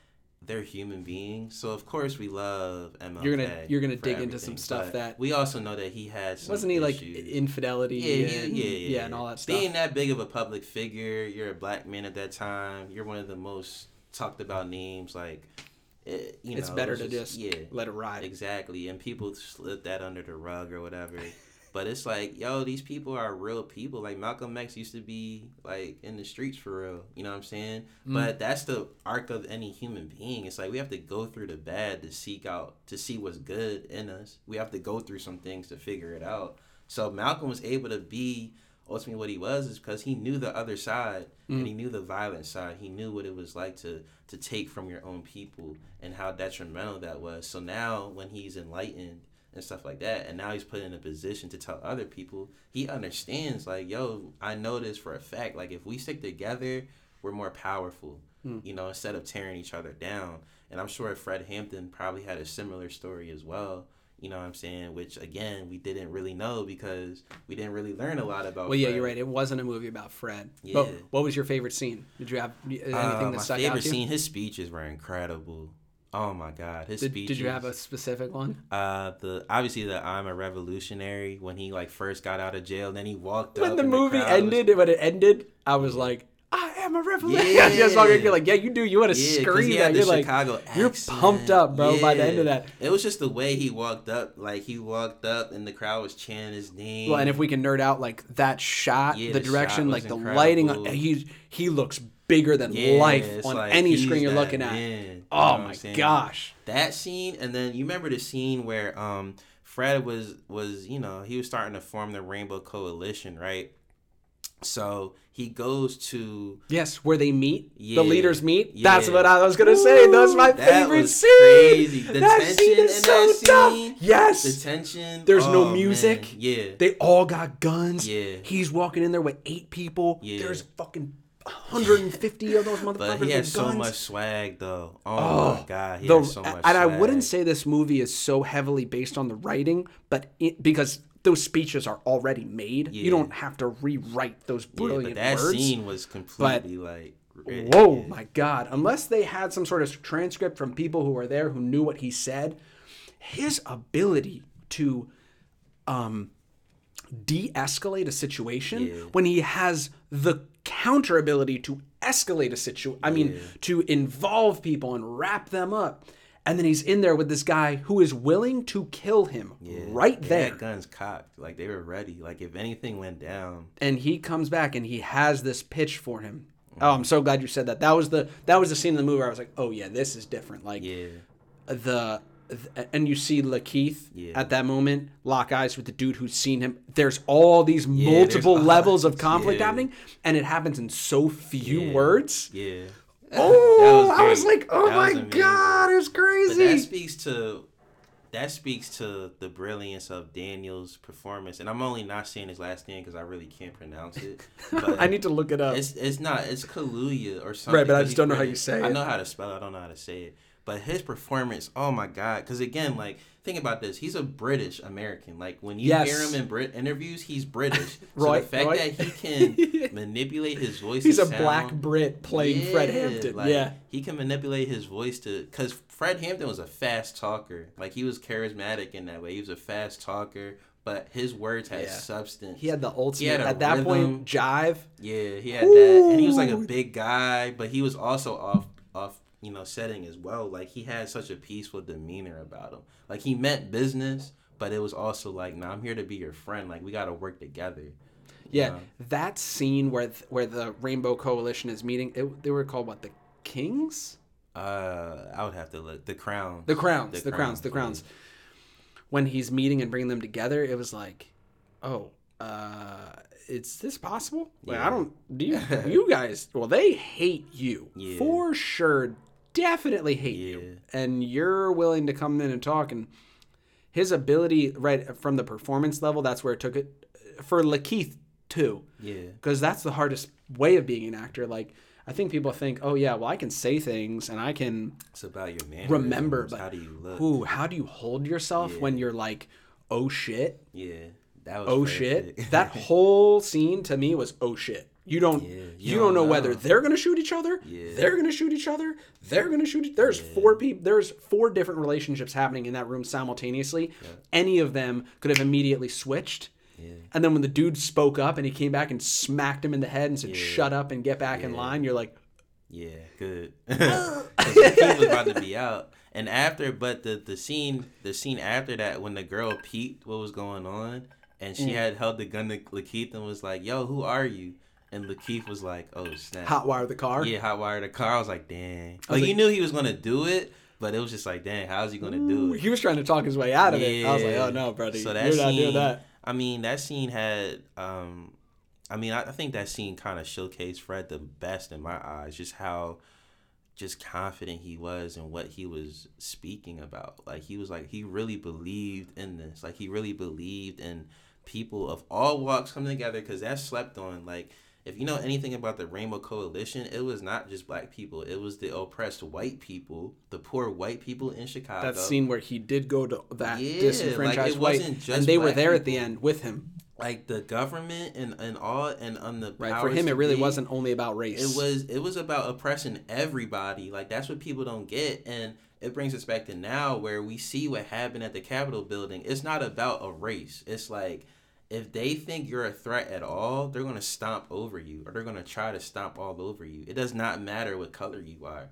they're human beings. So of course we love MLK. You're gonna- you're gonna dig into some stuff that- we also know that he had some Wasn't he like infidelity? Yeah, yeah, and, yeah, yeah, and all that stuff. Being that big of a public figure, you're a black man at that time. You're one of the most talked about names. Like, it, you it's better it's to just yeah, let it ride. exactly. And people slip that under the rug or whatever. But it's like, yo, these people are real people. Like Malcolm X used to be like in the streets for real. You know what I'm saying? Mm. But that's the arc of any human being. It's like we have to go through the bad to seek out to see what's good in us. We have to go through some things to figure it out. So Malcolm was able to be ultimately what he was is because he knew the other side mm. and he knew the violent side. He knew what it was like to to take from your own people and how detrimental that was. So now when he's enlightened and stuff like that, and now he's put in a position to tell other people, he understands like, yo, I know this for a fact. Like if we stick together, we're more powerful. Mm. You know, instead of tearing each other down. And I'm sure Fred Hampton probably had a similar story as well you know what I'm saying? Which again, we didn't really know because we didn't really learn a lot about. Well, yeah, you're right. It wasn't a movie about Fred. Yeah. But what was your favorite scene? Did you have anything uh, that stuck out? My favorite scene. His speeches were incredible. Oh my God, his did, speeches. Did you have a specific one? Uh, the obviously the "I'm a Revolutionary" when he like first got out of jail, and then he walked when up. When the movie the ended, was... when it ended, I was like, "I am a revolutionary." Yeah. fucking, you're like, yeah, you do. You want to yeah, scream that. You're like, Chicago you're pumped up, bro. Yeah. By the end of that, it was just the way he walked up. Like he walked up, and the crowd was chanting his name. Well, and if we can nerd out, like that shot, yeah, the, the direction, like the incredible. lighting, he he looks bigger than life on like, any screen you're looking at. Man, oh my gosh, that scene, and then you remember the scene where um Fred was was you know he was starting to form the Rainbow Coalition, right? So he goes to yes, where they meet. Yeah, the leaders meet. Yeah. That's what I was gonna say. That's my that favorite scene. Crazy. The that tension scene is so that tough. Yes. The tension. There's oh, no music. Man. Yeah. They all got guns. Yeah. He's walking in there with eight people. Yeah. There's fucking 150 of those motherfuckers. But he has so much swag, though. Oh, oh my god, he the, has so much. And swag. I wouldn't say this movie is so heavily based on the writing, but it, because those speeches are already made. Yeah. You don't have to rewrite those brilliant yeah, but that words. scene was completely but, like. Whoa, my God! Unless they had some sort of transcript from people who were there who knew what he said, his ability to um, de-escalate a situation yeah. when he has the counter ability to escalate a situation. I mean, to involve people and wrap them up and then he's in there with this guy who is willing to kill him yeah, right there. guns cocked, like they were ready. Like if anything went down, and he comes back and he has this pitch for him. Mm-hmm. Oh, I'm so glad you said that. That was the that was the scene in the movie where I was like, oh yeah, this is different. Like yeah. the and you see Lakeith yeah. at that moment lock eyes with the dude who's seen him. There's all these multiple levels of conflict yeah. happening, and it happens in so few words. Yeah. Oh, was I was like, oh that my god, it's crazy. But that speaks to that speaks to the brilliance of Daniel's performance, and I'm only not saying his last name because I really can't pronounce it. I need to look it up. It's it's not it's Kaluuya or something. Right, but I just don't know how you say it. I know how to spell. it. I don't know how to say it. But his performance, oh my god! Because again, like think about this, he's a British American. Like when you yes. hear him in Brit interviews, he's British. so the fact that he can manipulate his voice, he's a sound, black Brit playing yeah, Fred Hampton. Like, yeah, he can manipulate his voice to because Fred Hampton was a fast talker. Like he was charismatic in that way. He was a fast talker. But his words had yeah. substance. He had the ultimate had at that point jive. Yeah, he had Ooh. that, and he was like a big guy, but he was also off off you know setting as well. Like he had such a peaceful demeanor about him. Like he meant business, but it was also like, nah, I'm here to be your friend. Like we got to work together. Yeah, know? that scene where th- where the Rainbow Coalition is meeting, it, they were called what the Kings. Uh, I would have to look the crown. The crowns. The, the crowns, crowns. The crowns. When he's meeting and bringing them together, it was like, oh, uh, is this possible? Like, yeah. I don't. Do you? you guys? Well, they hate you yeah. for sure definitely hate yeah. you, and you're willing to come in and talk. And his ability, right from the performance level, that's where it took it for Lakeith too. Yeah, because that's the hardest way of being an actor. Like I think people think, oh yeah, well I can say things and I can. It's about your man. Remember, but how do you look? Ooh, how do you hold yourself yeah. when you're like, oh shit. Yeah. That was oh shit. that whole scene to me was oh shit. You don't yeah, you, you, don't, know, know, whether they're gonna shoot each other. Yeah. They're gonna shoot each other. They're gonna shoot. There's yeah. four people. There's four different relationships happening in that room simultaneously. Any of them could have immediately swithed. And then when the dude spoke up and he came back and smacked him in the head and said, "Shut up and get back in line," you're like, "Yeah, good." he was about to be out, and after, but the the scene the scene after that when the girl peeped what was going on and she mm. had held the gun to Lakeith and was like, "Yo, who are you?" And Lakeith was like, "Oh snap!" Hot Hotwire the car. Yeah, hot hotwire the car. I was like, "Dang!" was Like, you knew he was gonna do it, but it was just like, "Dang, how's he gonna do it?" He was trying to talk his way out of it. I was like, oh no, buddy, So that you're not scene, doing that. I mean, that scene had. um I mean, I, I think that scene kind of showcased Fred the best in my eyes. Just how, just confident he was in what he was speaking about. Like he was like he really believed in this. Like he really believed in people of all walks coming together because that's slept on. Like if you know anything about the Rainbow Coalition, it was not just black people. It was the oppressed white people, the poor white people in Chicago. That scene where he did go to that Yeah, disenfranchised like, it white, wasn't just and they were there at the end with him. like the government and and all and on the Right. For him, it really be, wasn't only about race. It was it was about oppressing everybody. Like that's what people don't get, and it brings us back to now where we see what happened at the Capitol building. It's not about a race. It's like if they think you're a threat at all, they're gonna stomp over you, or they're gonna try to stomp all over you. It does not matter what color you are,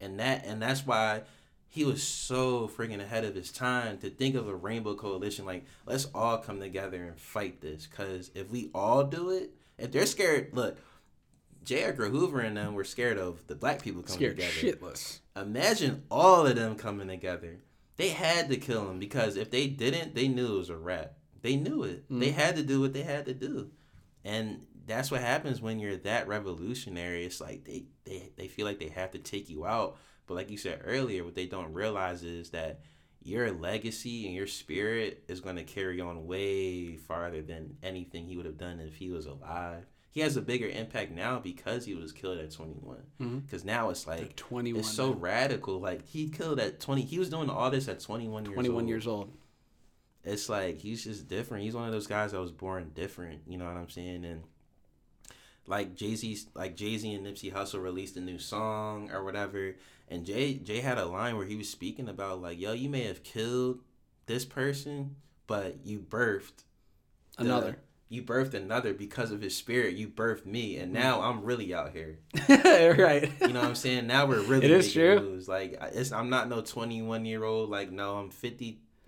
and that and that's why he was so freaking ahead of his time to think of a rainbow coalition. Like let's all come together and fight this because if we all do it if they're scared look j edgar hoover and them were scared of the black people coming scared together. shitless. imagine all of them coming together. They had to kill him because if they didn't they knew it was a wrap they knew it. They mm-hmm. had to do what they had to do. And that's what happens when you're that revolutionary. It's like they, they they feel like they have to take you out. But like you said earlier what they don't realize is that your legacy and your spirit is going to carry on way farther than anything he would have done if he was alive. He has a bigger impact now because he was killed at 21 mm-hmm. because now it's like 21. it's so radical. Like he killed at 20 he was doing all this at 21 years 21 old. years old. It's like he's just different. He's one of those guys that was born different. You know what I'm saying? And like Jay Z, like Jay Z and Nipsey Hussle released a new song or whatever, and Jay Jay had a line where he was speaking about like, yo, you may have killed this person, but you birthed the- Another. You birthed another because of his spirit. You birthed me, and mm-hmm. now I'm really out here. right. You know what I'm saying? Now we're really It is true. moves. Like it's, I'm not no 21 year old. Like no, I'm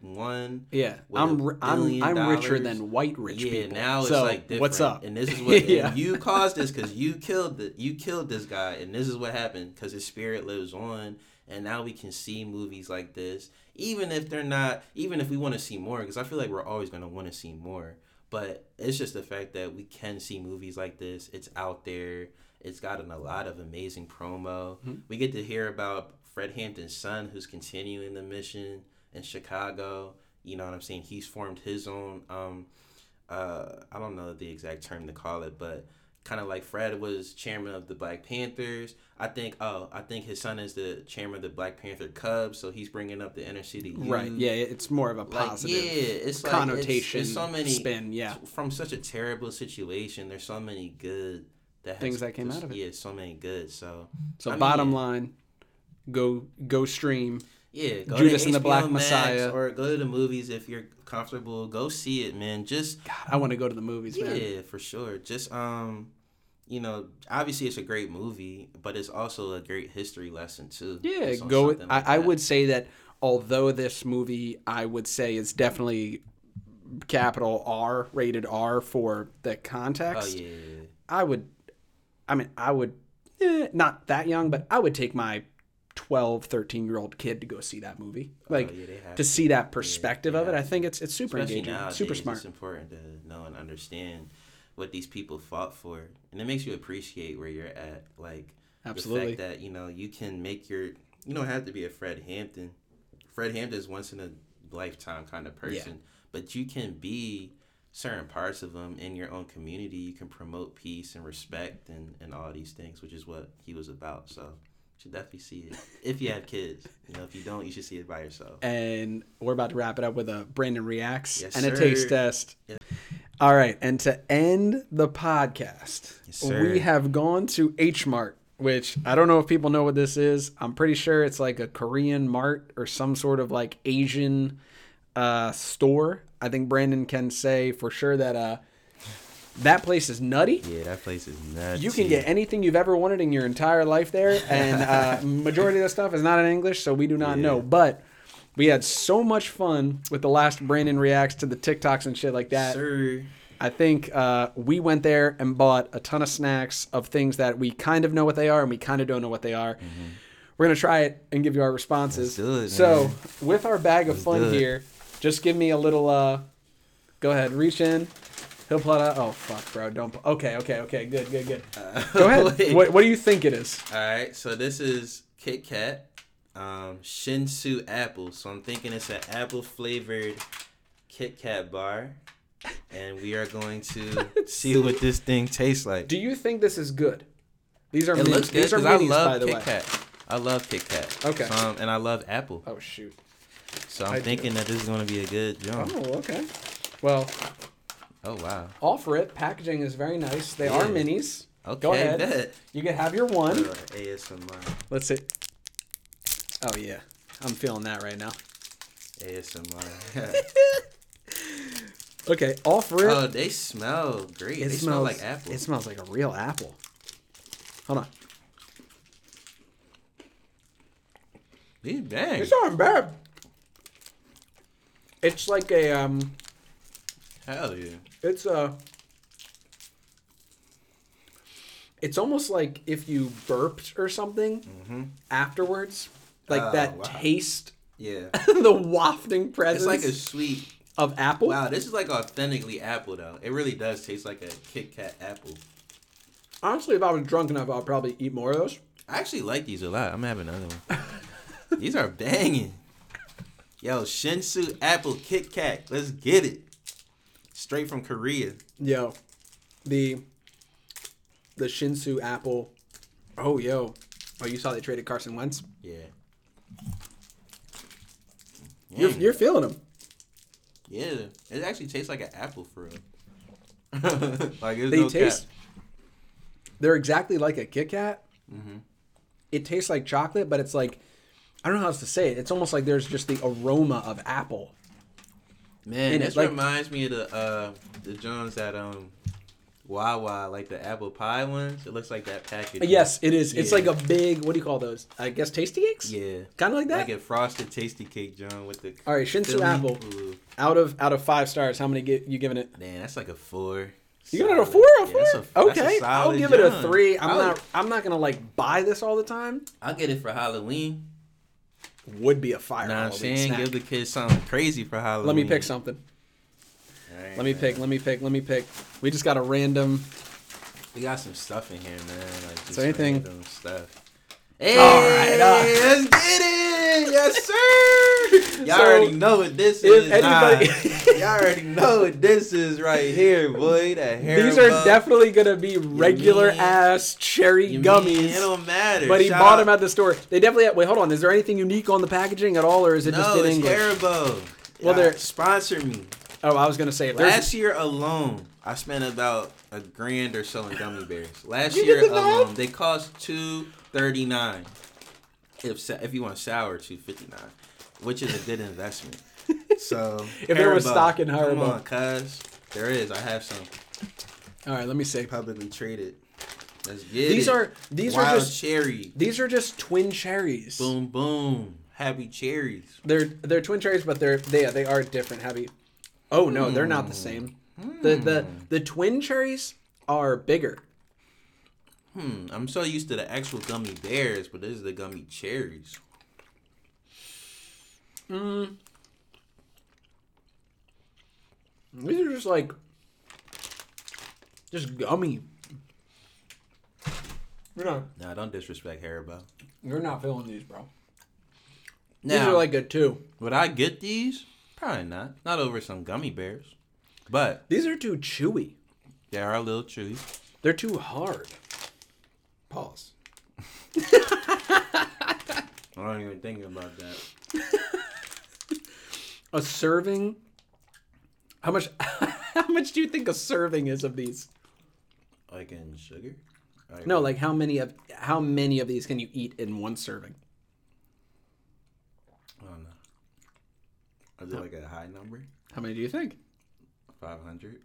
51. Yeah, I'm I'm I'm richer than white rich yeah, people. now it's so, like different. what's up? And this is what Yeah. you caused this because you killed the you killed this guy, and this is what happened because his spirit lives on. And now we can see movies like this, even if they're not, even if we want to see more, because I feel like we're always gonna want to see more. But it's just the fact that we can see movies like this. It's out there. It's gotten a lot of amazing promo. Mm-hmm. We get to hear about Fred Hampton's son, who's continuing the mission in Chicago. You know what I'm saying? He's formed his own. Um, uh, I don't know the exact term to call it, but kind of like Fred was chairman of the Black Panthers. I think. Oh, I think his son is the chairman of the Black Panther Cubs, so he's bringing up the inner city youth. right. Yeah, it's more of a Like, positive yeah, it's like, connotation It's, it's so many spin. Yeah. from such a terrible situation. There's so many good that has Things that came just- out of it. Yeah, so many good. So So I bottom mean- line, go go stream. Yeah, go Judas to and the Black Max Messiah. or go to the movies if you're comfortable. Go see it, man. Just God, I want to go to the movies, man. yeah, for sure. Just um, you know, obviously it's a great movie, but it's also a great history lesson too. Yeah, go. something like I, I would say that although this movie, I would say is definitely capital R, rated R for the context. Oh yeah. I would, I mean, I would, eh, not that young, but I would take my 12, 13 year old kid to go see that movie. Oh, like, Oh, yeah, to see that perspective they of it, I think it's it's super Especially engaging, nowadays, super smart. It's important to know and understand what these people fought for, and it makes you appreciate where you're at. Like Absolutely. the fact that you know you can make your. You don't have to be a Fred Hampton. Fred Hampton is once in a lifetime kind of person, but you can be certain parts of them in your own community. You can promote peace and respect and and all these things, which is what he was about. So. Should definitely see it if you have kids. You know, if you don't, you should see it by yourself. and we're about to wrap it up with a Brandon reacts Yes, and a taste test. All right, and to end the podcast, Yes, we have gone to H Mart, which I don't know if people know what this is. I'm pretty sure it's like a Korean mart or some sort of like Asian uh, store. I think Brandon can say for sure that uh, that place is nutty. Yeah, that place is nuts. You can get anything you've ever wanted in your entire life there, and uh, majority of the stuff is not in English, so we do not Yeah. know. But We had so much fun with the last Brandon reacts to the TikToks and shit like that. Sir. I think uh, we went there and bought a ton of snacks of things that we kind of know what they are and we kind of don't know what they are. We're gonna try it and give you our responses. Mm-hmm. It, so, with our bag of Let's fun here, just give me a little. Uh, go ahead, reach in. He'll pull it out. Oh fuck, bro! Don't. Okay, okay, okay. Good, good, good. Go ahead. What, what do you think it is? All right, so this is Kit Kat, um, Shinshu apple. So I'm thinking it's an apple flavored Kit Kat bar, and we are going to see what this thing tastes like. Do you think this is good? These are It minis. looks good These are because I minis, by love the Kit way. Kat. I love Kit Kat. Okay. Um, and I love apple. Oh shoot. So I I'm do. thinking that this is going to be a good jump. Oh okay. Well, Oh wow. offer it. Packaging is very nice. They are minis. Okay. Go ahead. bet. You can have your one. Uh, ASMR. Let's see. Oh yeah, I'm feeling that right now. ASMR. Okay, offer it. oh, they smell great. it they smells smell like apple. It smells like a real apple. Hold on. These dang. It's not bad. It's like a um. Hell yeah. It's a. It's almost like if you burped or something Mm-hmm. afterwards, like Oh, that wow. taste, Yeah. the wafting presence It's like a sweet. of apple. Wow, this is like authentically apple though. It really does taste like a Kit Kat apple. Honestly, if I was drunk enough, I'd probably eat more of those. I actually like these a lot. I'm having another one. these are banging. Yo, Shinshu apple Kit Kat. Let's get it. Straight from Korea. Yo, the the Shinshu apple. Oh, yo. Oh, you saw they traded Carson Wentz. Yeah. You're, you're feeling them. yeah. It actually tastes like an apple for real. like it's They no taste. cap. They're exactly like a Kit Kat. Mhm. It tastes like chocolate, but it's like I don't know how else to say it. It's almost like there's just the aroma of apple. Man, this like- reminds me of the uh the Jones that um Wawa, like the apple pie ones. It looks like that package. Yes, it is. It's like a big. What do you call those? I guess Tastykakes. Yeah. Kind of like that. Like a frosted Tastykake, John, with the All right, Shinshu filling. apple. Ooh, Out of out of five stars, how many get you giving it? man, that's like a four. You giving it a four? A Yeah, four? that's a- okay, I'll give it a three. I'm I'll- not. I'm not gonna like buy this all the time. I'll get it for Halloween. Would be a fire. Know what I'm Halloween saying? snack. Give the kids something crazy for Halloween. Let me pick something. All right, Let me man. pick. Let me pick. Let me pick. We just got a random. We got some stuff in here, man. Like just So anything- random stuff. Hey, All right, uh, let's get it. Yes, sir. Y'all So, already know what this is. anybody- Nah. Y'all already know what this is right here, boy. That hair. These are definitely gonna be regular mean- ass cherry gummies. Mean, it don't matter. But he Shout bought out- them at the store. They definitely have, wait. Hold on. Is there anything unique on the packaging at all, or is it no, just in it's English? Haribo. Well, they're- they sponsor me. Oh, I was gonna say. Last year alone, I spent about a grand or so in gummy bears. Last year did the math? alone, they cost two thirty nine. If if you want sour, two fifty nine, which is a good investment. So If there was stock in come on, cuz there is. I have some all right. Let me see. publicly traded. Let's get These it. are these Wild are just cherry. these are just twin cherries. Boom boom. Happy cherries. They're they're twin cherries, but they're they they are different. Happy. Oh no, they're not the hmm. same. The the hmm. the twin cherries are bigger. Hmm. I'm so used to the actual gummy bears, but this is the gummy cherries. Mm. These are just like just gummy. You're not Nah, don't disrespect Haribo. you're not feeling these, bro. Now, These are like good too. Would I get these? Probably not. Not over some gummy bears. But These are too chewy. they are a little chewy. They're too hard. Pause. I don't even think about that. A serving. How much? how much do you think a serving is of these? Like in sugar? No, like how many of how many of these can you eat in one serving? I don't know. Is it like a high number? How many do you think? 500?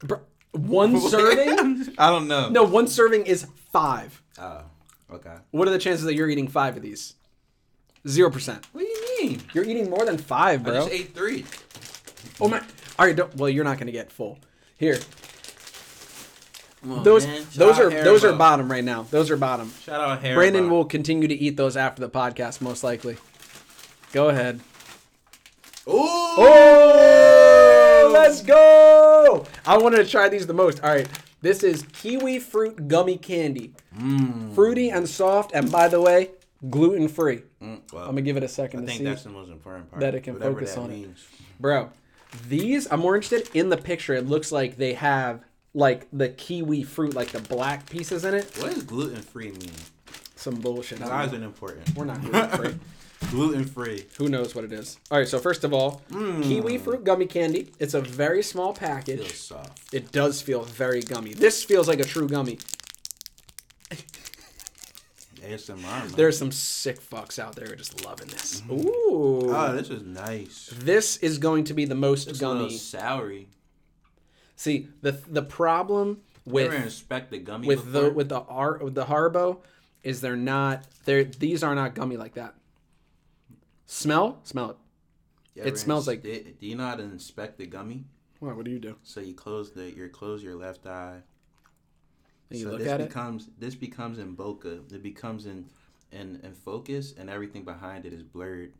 Bro, one serving? I don't know. No, one serving is five. Oh, okay. What are the chances that you're eating five of these? Zero percent. What do you mean? You're eating more than five, bro. I just ate three. Oh my! All right, don't, well, you're not gonna get full. Here, on, those man. Those are those are bottom right now. Those are bottom. Shout out Haribo. Brandon will continue to eat those after the podcast, most likely. Go ahead. Ooh. Oh, let's go! I wanted to try these the most. All right, this is kiwi fruit gummy candy, Mm. fruity and soft, and by the way, gluten free. Mm, well, I'm gonna give it a second to think see. that's the most important part. that it can focus that on it. means. Bro, these I'm more interested in the picture. It looks like they have like the kiwi fruit, like the black pieces in it. What does gluten free mean? Some bullshit. I Why don't is important? We're not gluten free. Gluten free. Who knows what it is? All right, so first of all, Mm. kiwi fruit gummy candy. It's a very small package. Feels soft. It does feel very gummy. This feels like a true gummy. ASMR. There's some sick fucks out there just loving this. Mm-hmm. Ooh. Oh, this is nice. this is going to be the most It's gummy. soury. See, the the problem with inspect the gummy with before? the with the with the Haribo is they're not they're these are not gummy like that. Smell? Smell it. You it smells ins- like- Do do you know how to inspect the gummy? What, what do you do? So you close the you close your left eye. And you so look this at it? becomes this becomes in bokeh. It becomes in in in focus, and everything behind it is blurred.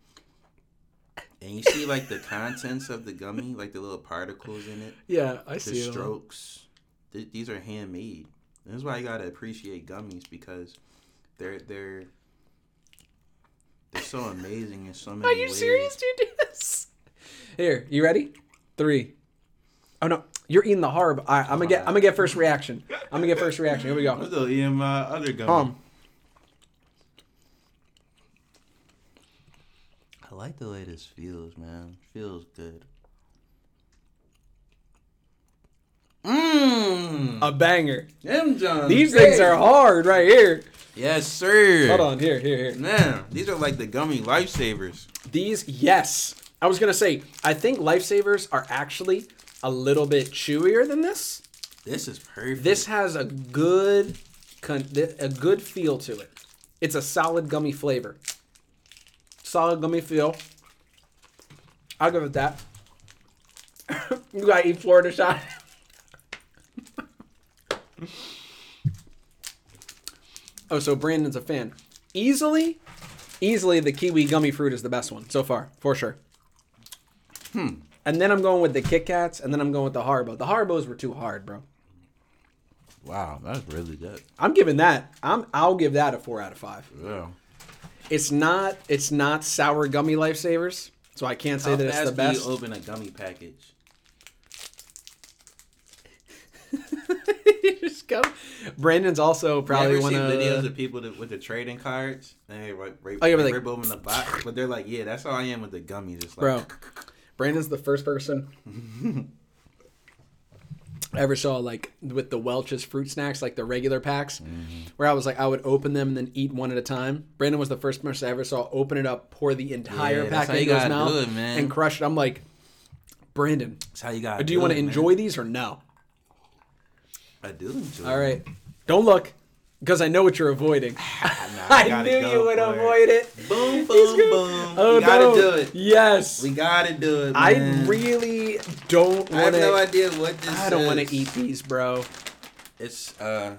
And you see like the contents of the gummy, like the little particles in it, Yeah, I the see it. all. strokes. Th- these are handmade. This is why you gotta appreciate gummies because they're they're they're so amazing in so many Are you ways. serious? Do you do this? Here, you ready? Three. Oh no, you're eating the Harb. All right, I'm gonna get. I'm gonna get first reaction. I'm gonna get first reaction. Here we go. I'm go. still eating my other gummy. Um, I like the way this feels, man. Feels good. Mmm. a banger. Them John. These things are hard right here. Yes, sir. Hold on, here, here, here. Man, these are like the gummy lifesavers. These, yes. I was gonna say, I think lifesavers are actually a little bit chewier than this. This is perfect. This has a good, a good feel to it. It's a solid gummy flavor. Solid gummy feel. I'll give it that. you gotta eat Florida shot. oh, so Brandon's a fan. Easily, easily the kiwi gummy fruit is the best one so far, for sure. Hmm. And then I'm going with the Kit Kats, and then I'm going with the Haribo. The Haribos were too hard, bro. wow, that's really good. I'm giving that. I'm. I'll give that a four out of five. Yeah. It's not. It's not sour gummy lifesavers, so I can't say How that it's the fast do best. you open a gummy package? You just go. Brandon's also probably one of. videos of people that, with the trading cards? And they like, rip, Oh, yeah, like- rip open the box, but they're like, yeah, that's how I am with the gummies. It's like, Bro, Brandon's the first person I ever saw like with the Welch's fruit snacks, like the regular packs, mm-hmm. where I was like, I would open them and then eat one at a time. Brandon was the first person I ever saw open it up, pour the entire Yeah, pack into his mouth, it, man. and crush it. I'm like, Brandon, that's how you got. do you want to enjoy these or no? I do enjoy. All right, don't look, because I know what you're avoiding. I I knew you would it. avoid it. Boom, boom, boom. Oh we gotta no! do it. Yes, We gotta do it. I really don't want. I have no idea what this. Is. I don't want to eat these, bro. It's uh,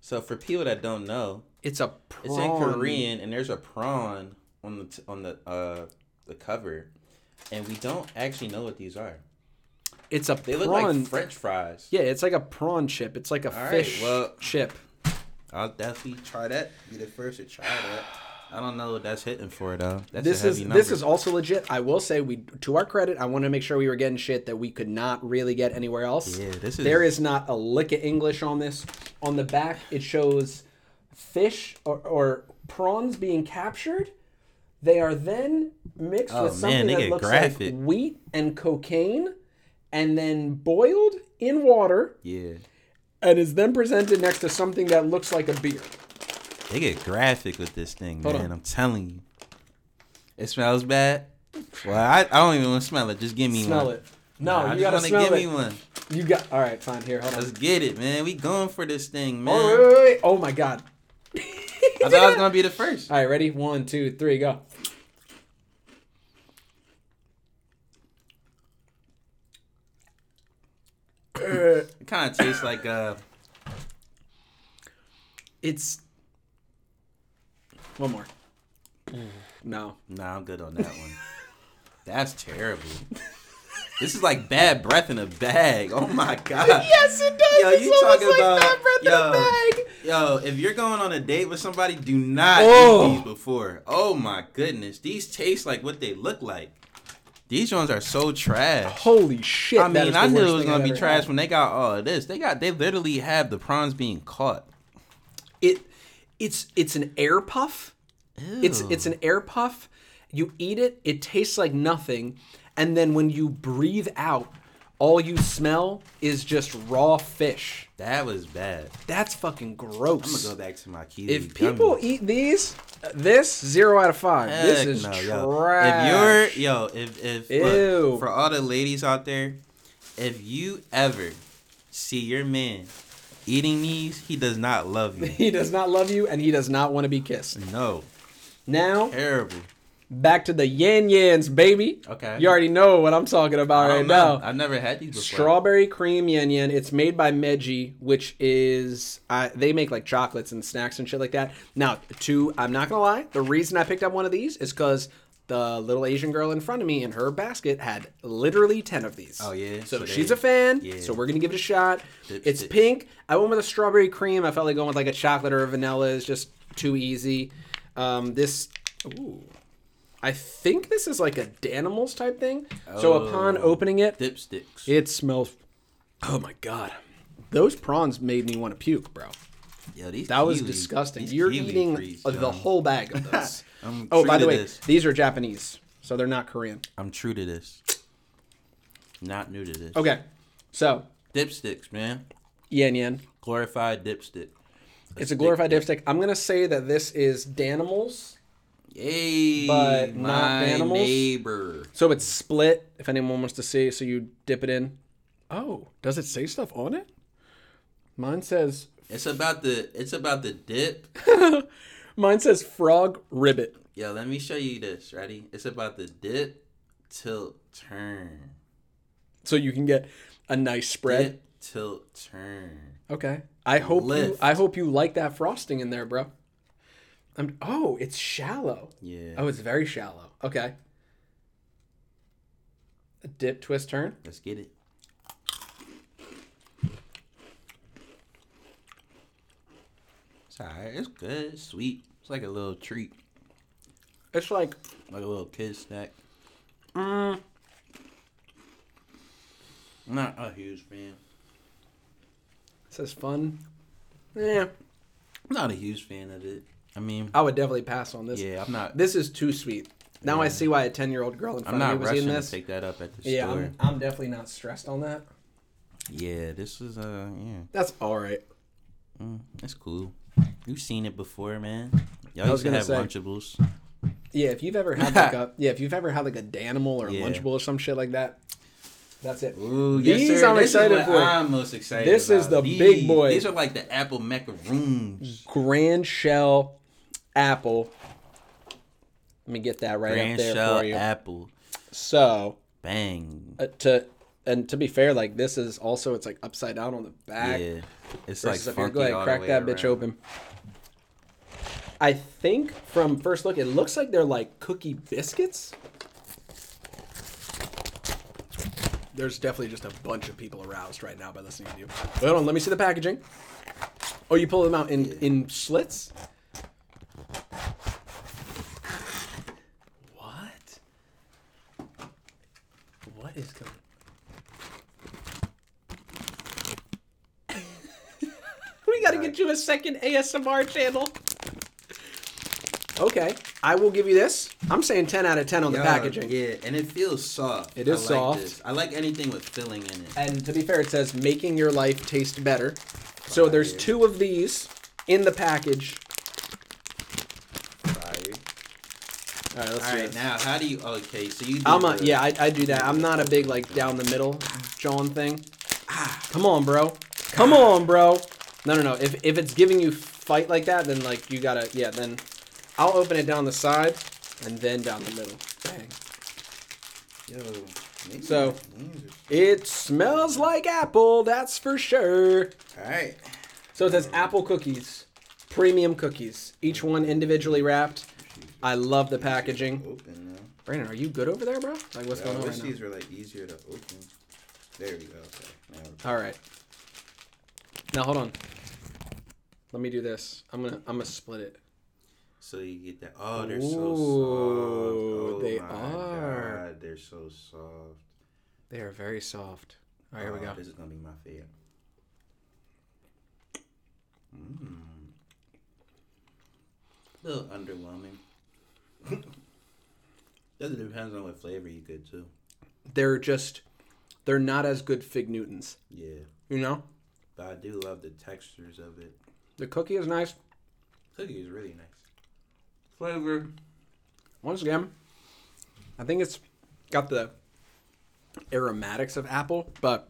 so for people that don't know, It's a prawn. it's in Korean, and there's a prawn on the t- on the uh the cover, and we don't actually know what these are. It's a They prawn. look like French fries. yeah, it's like a prawn chip. It's like a All right, fish well- chip. I'll definitely try that. Be the first to try that. I don't know what that's hitting for though. That's This a is heavy this is also legit. I will say we to our credit, I want to make sure we were getting shit that we could not really get anywhere else. Yeah, this is- There is not a lick of English on this. On the back, it shows fish or, or prawns being captured. They are then mixed Oh, with man, something they that get looks graphic. like wheat and cocaine, and then boiled in water, yeah. and is then presented next to something that looks like a beer. They get graphic with this thing, Hold man. on. I'm telling you. It smells bad. Well, I, I don't even want to smell it. Just give me Smell one. Smell it. No, I you gotta smell give it. me one. You got all right. Fine. Here, hold on. Let's get it, man. We going for this thing, man. Oh, wait, wait, wait. oh my god. I thought I was gonna be the first. All right, ready? One, two, three, go. It kind of tastes like uh. It's one more. No. No, I'm good on that one. That's terrible. This is like bad breath in a bag. Oh my god. Yes, it does. Yo, It's you almost talking like about bad breath in a yo, bag. yo? If you're going on a date with somebody, do not Oh. eat these before. Oh my goodness, these taste like what they look like. These ones are so trash. Holy shit! I mean, I knew it was gonna be trash had. when they got all of this. They got they literally have the prawns being caught. it it's it's an air puff. It's it's an air puff. You eat it, it tastes like nothing, and then when you breathe out, all you smell is just raw fish. That was bad. That's fucking gross. I'm gonna go back to my kiwi. if people gummies. eat these, uh, this zero out of five. this is no, trash. yo. If you're yo, if if look, for all the ladies out there, if you ever see your man eating these, he does not love you. he does not love you, and he does not want to be kissed. no, Now terrible. Back to the yan yans, baby. Okay. You already know what I'm talking about right know. now. I've never had these before. Strawberry cream yen yen. It's made by Meiji, which is uh, they make like chocolates and snacks and shit like that. Now, two, I'm not gonna lie. The reason I picked up one of these is because the little Asian girl in front of me in her basket had literally ten of these. Oh, yeah? So, So she's they- a fan. yeah. So we're gonna give it a shot. Dip it's pink. I went with a strawberry cream. I felt like going with like a chocolate or a vanilla is just too easy. Um, this. Ooh. I think this is like a Danimals type thing. So upon Oh. opening it, Dipsticks. it smells. Oh my god, those prawns made me want to puke, bro. Yo, these That was disgusting. You're eating freeze, the whole bag of this. I'm oh, by the way, this. these are Japanese, so they're not Korean. I'm true to this. Not new to this. Okay, so Dipsticks, man. yen yen. Glorified dipstick. It's a glorified dipstick. I'm gonna say that this is Danimals. Yay, But not my animals? neighbor. So it's split. If anyone wants to see, so you dip it in. Oh, does it say stuff on it? Mine says. It's about the it's about the dip. Mine says frog ribbit. Yo, let me show you this. Ready? It's about the dip, tilt, turn. So you can get a nice spread. Dip, tilt, turn. Okay. I hope you I hope you like that frosting in there, bro. I'm, oh, it's shallow. Yeah. Oh, it's very shallow. Okay. A dip, twist, turn. Let's get it. It's alright. It's good. It's sweet. It's like a little treat, It's like like a little kid snack. mm, not a huge fan. it says fun. Yeah, not a huge fan of it. I mean, I would definitely pass on this. yeah, I'm not. This is too sweet. Now I see why a ten year old girl in front of me was rushing eating to this. pick that up at the Yeah, store. I'm, I'm definitely not stressed on that. Yeah, this is uh, yeah, That's all right. mm, it's cool. You've seen it before, man. Y'all I was used to gonna have say. Lunchables. Yeah, if you've ever had like a yeah, if you've ever had like a Danimal or a Yeah. Lunchable or some shit like that, that's it. Ooh, These yes. I'm This excited for. I'm most excited. This is the These- big boy. These are like the apple macaroons. Grand Shell Apple. Let me get that right Grand up there shell for you. apple. So Bang. uh, to and to be fair, like this is also it's like upside down on the back. yeah, it's like funky Go ahead, crack that bitch around. open. I think from first look, it looks like they're like cookie biscuits. There's definitely just a bunch of people aroused right now by listening to you. Hold on, let me see the packaging. Oh, you pull them out in in slits. What? What is going? we got to get you a second ASMR channel. Okay, I will give you this. I'm saying 10 out of 10 on the packaging. Yeah, and it feels soft. It is I like soft. this. I like anything with filling in it. And to be fair, it says making your life taste better. So there's two of these in the package. Fire. All right, let's All do right, this. now how do you? Okay, so you. Do I'm a the- yeah, I, I do that. I'm not a big like down the middle John thing. Come on, bro. Come on, bro. No, no, no. If if it's giving you fight like that, then like you gotta yeah. Then I'll open it down the side and then down the middle. Bang. Yo, Maybe So- It smells like apple, that's for sure. All right. So it says apple cookies, premium cookies, each one individually wrapped. I love the packaging. Open now. Brandon, are you good over there, bro? Like, what's Yeah, going I on wish right now? these were like easier to open. There we go. Okay. All right. Now hold on. Let me do this. I'm gonna I'm gonna split it. So you get that. Oh, they're so soft. Ooh, Oh they my are. God, they're so soft. They are very soft. All right, here we Oh, go. This is gonna be my favorite. Mmm. A little underwhelming. That depends on what flavor you get too. They're just they're not as good fig Newtons. Yeah, You know, but I do love the textures of it. the cookie is nice. Cookie is really nice. Flavor. Once again, I think it's got the aromatics of apple, but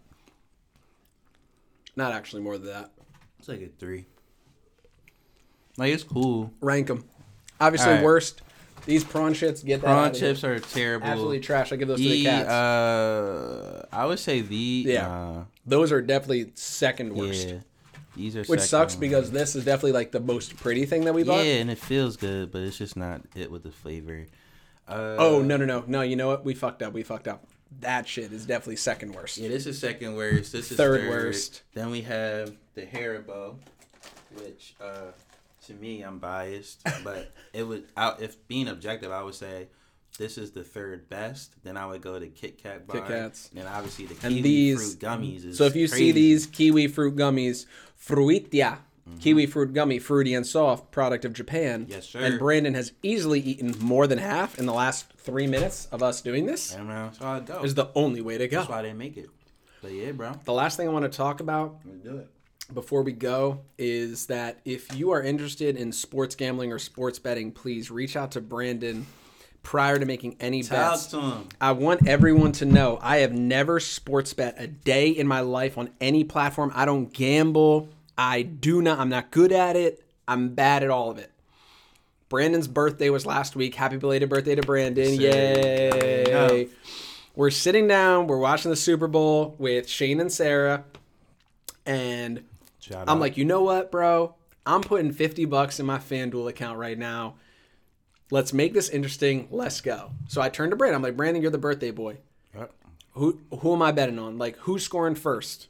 not actually more than that. It's like a three. Like it's cool. Rank them. Obviously, Alright. worst. These prawn shits get that. Prawn outta here. chips are terrible. absolutely trash. I give those to the The, cats. uh, I would say the Yeah. uh, those are definitely second worst. yeah. These are Which second sucks because this is definitely like the most pretty thing that we bought. yeah, and it feels good, but it's just not it with the flavor. Uh, Oh no no no no! You know what? We fucked up. We fucked up. That shit is definitely second worst. Yeah, this is second worst. This is Third third, worst. Then we have the Haribo, which uh, to me I'm biased, but it would out if being objective, I would say this is the third best. Then I would go to Kit Kat bar. Kit Kats. Then obviously the And these- fruit gummies. Is So if you see these kiwi fruit gummies, Fruitia, Mm-hmm. kiwi fruit gummy, fruity and soft, product of Japan. Yes, sir. And Brandon has easily eaten more than half in the last three minutes of us doing this. and uh, so I go. Is the only way to go. That's why they make it. But yeah, bro. The last thing I want to talk about Let's do it. Before we go is that if you are interested in sports gambling or sports betting, please reach out to Brandon prior to making any Talk bets. to him. I want everyone to know I have never sports bet a day in my life on any platform. I don't gamble. I do not. I'm not good at it. I'm bad at all of it. Brandon's birthday was last week. Happy belated birthday to Brandon. Yay. Yeah. We're sitting down, we're watching the Super Bowl with Shane and Sarah. And Shout I'm out. like, you know what, bro? I'm putting 50 bucks in my FanDuel account right now. Let's make this interesting. Let's go. So I turned to Brandon. I'm like, Brandon, you're the birthday boy. Yep. Who who am I betting on? Like, who's scoring first?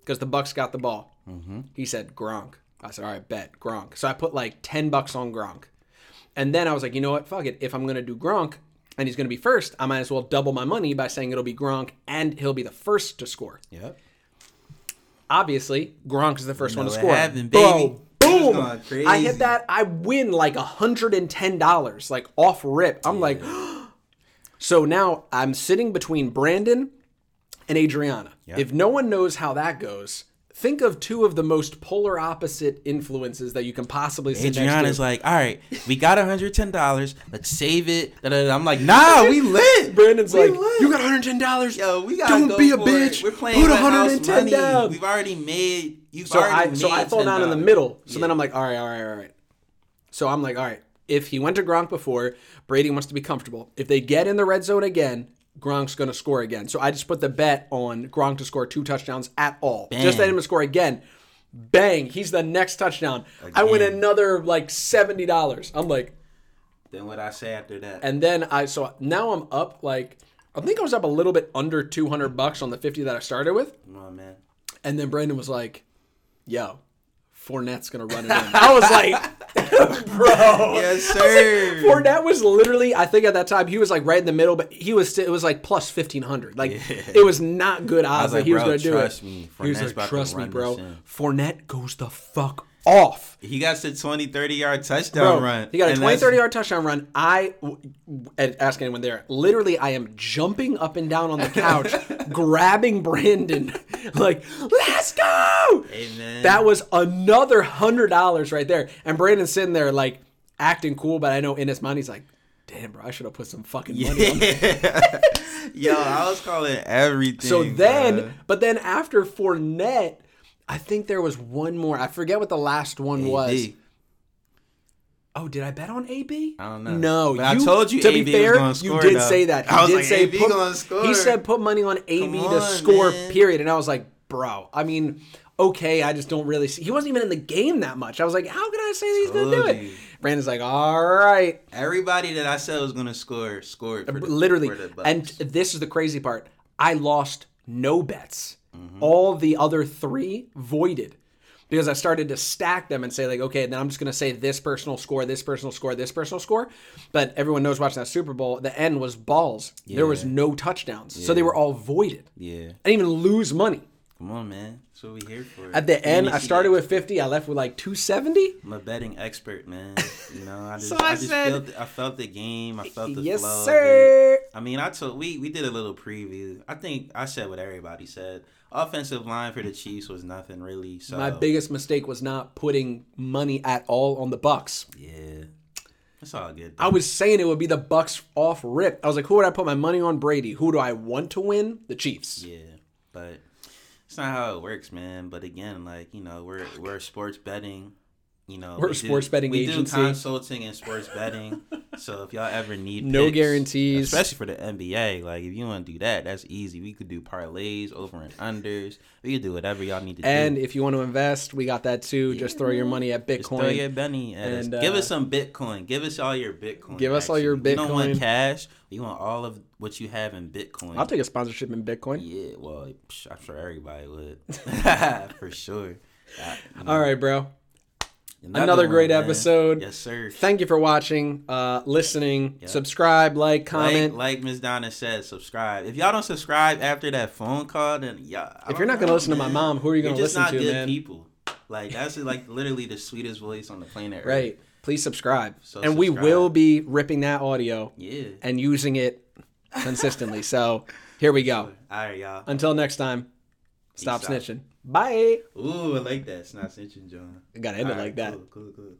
Because the Bucs got the ball. Mm-hmm. He said Gronk. I said, all right, bet Gronk. So I put like 10 bucks on Gronk. And then I was like, you know what? Fuck it. If I'm going to do Gronk and he's going to be first, I might as well double my money by saying it'll be Gronk and he'll be the first to score. Yep. Obviously, Gronk is the first one to score. happened, Bro, baby. It boom! I hit that. I win like $110, like off rip. I'm like, so now I'm sitting between Brandon and Adriana. Yeah. If no one knows how that goes, think of two of the most polar opposite influences that you can possibly sit Adriana's like, all right, we got $110. Let's save it. I'm like, nah, we lit. Brandon's We like, lit. you got $110. Yo, we gotta Don't go be a bitch. It. We're playing Put house 110 money. down. We've already made. You've So I already so I made fall down in the middle. So then I'm like, all right, all right, all right. So I'm like, all right. If he went to Gronk before, Brady wants to be comfortable. If they get in the red zone again, Gronk's going to score again. So I just put the bet on Gronk to score two touchdowns at all. Just let him score again. Bang! He's the next touchdown. I win another like seventy dollars. I'm like, Then what I say after that? and then I so now I'm up like I think I was up a little bit under two hundred bucks on the fifty that I started with. Come on, man. And then Brandon was like, "Yo, Fournette's gonna run it in." I was like, "Bro, Yes, sir. Fournette was literally, I think at that time he was like right in the middle, but he was still, it was like plus fifteen hundred. Like Yeah. it was not good odds that like, he was gonna do it. trust it. me. he was like, "Trust me, bro. this in." Fournette goes the fuck off." He got to 20, 30 yard touchdown Bro, run. he got a And 20, that's- 30 yard touchdown run. I, ask anyone there, literally, I am jumping up and down on the couch, grabbing Brandon, like, let's go! Man. That was another hundred dollars right there. And Brandon's sitting there like acting cool, but I know in his mind he's like, "Damn, bro, I should have put some fucking money on." Yeah. Yo, I was calling everything. So then, bruh. but then after Fournette, I think there was one more. I forget what the last one was. Oh, did I bet on AB? I don't know. No, But I told you To AB be fair, you did though. say that. He I was did like, say AB put, gonna score. He said put money on AB Come to score. man. Period. And I was like, bro. I mean, okay, I just don't really see. He wasn't even in the game that much. I was like, how can I say he's gonna do it? Brandon's like, all right, Everybody that I said was gonna score scored. The, literally. And this is the crazy part. I lost no bets. Mm-hmm. All the other three voided because I started to stack them and say like, okay, then I'm just gonna say this personal score, this personal score, this personal score. But everyone knows watching that Super Bowl, the end was balls. There was no touchdowns, so they were all voided. yeah, I didn't even lose money. come on, man. That's what we here for. At the end, I started with 50. I left with like 270. I'm a betting expert, man. You know, I just, So I, I just said- felt, I felt the game. I felt the Yes, flow. it. sir. I mean, I told we we did a little preview. I think I said what everybody said. Offensive line for the Chiefs was nothing really. So My biggest mistake was not putting money at all on the Bucs. yeah, That's all good. I was saying it would be the Bucs off rip. I was like, who would I put my money on? Brady. Who do I want to win? The Chiefs. Yeah, but it's not how it works, man. But again, like you know, we're we're sports betting. You know, We're a we do- sports betting we agency. do consulting and sports betting. so if y'all ever need No picks, guarantees. especially for the NBA, like if you want to do that, that's easy. We could do parlays, over and unders. We could do whatever y'all need to And do. And if you want to invest, we got that too. Just throw your money at Just throw Bitcoin. your Benny at us. And, Give uh, us some Bitcoin. Give us all your Bitcoin. Give us all your Bitcoin. We don't want cash. We want all of what you have in Bitcoin. I'll take a sponsorship in Bitcoin. Yeah, well, I'm sure everybody would, for sure. Uh, you know, All right, bro. Another great man. episode. Yes, sir. Thank you for watching, uh, listening. Yeah. Subscribe, like, comment. Like, like Miss Donna said, subscribe. If y'all don't subscribe after that phone call, then yeah. If you're don't gonna know, listen to my mom, who are you gonna just listen not to, good man? people. Like that's like literally the sweetest voice on the planet. Earth. Right. Please subscribe. So and we will be ripping that audio Yeah. and using it consistently. so here we go. All right, y'all. Until next time, stop Peace out. Bye. Ooh, I like that. It's not snitching, John. I gotta end it All like right, that. Cool, cool, cool.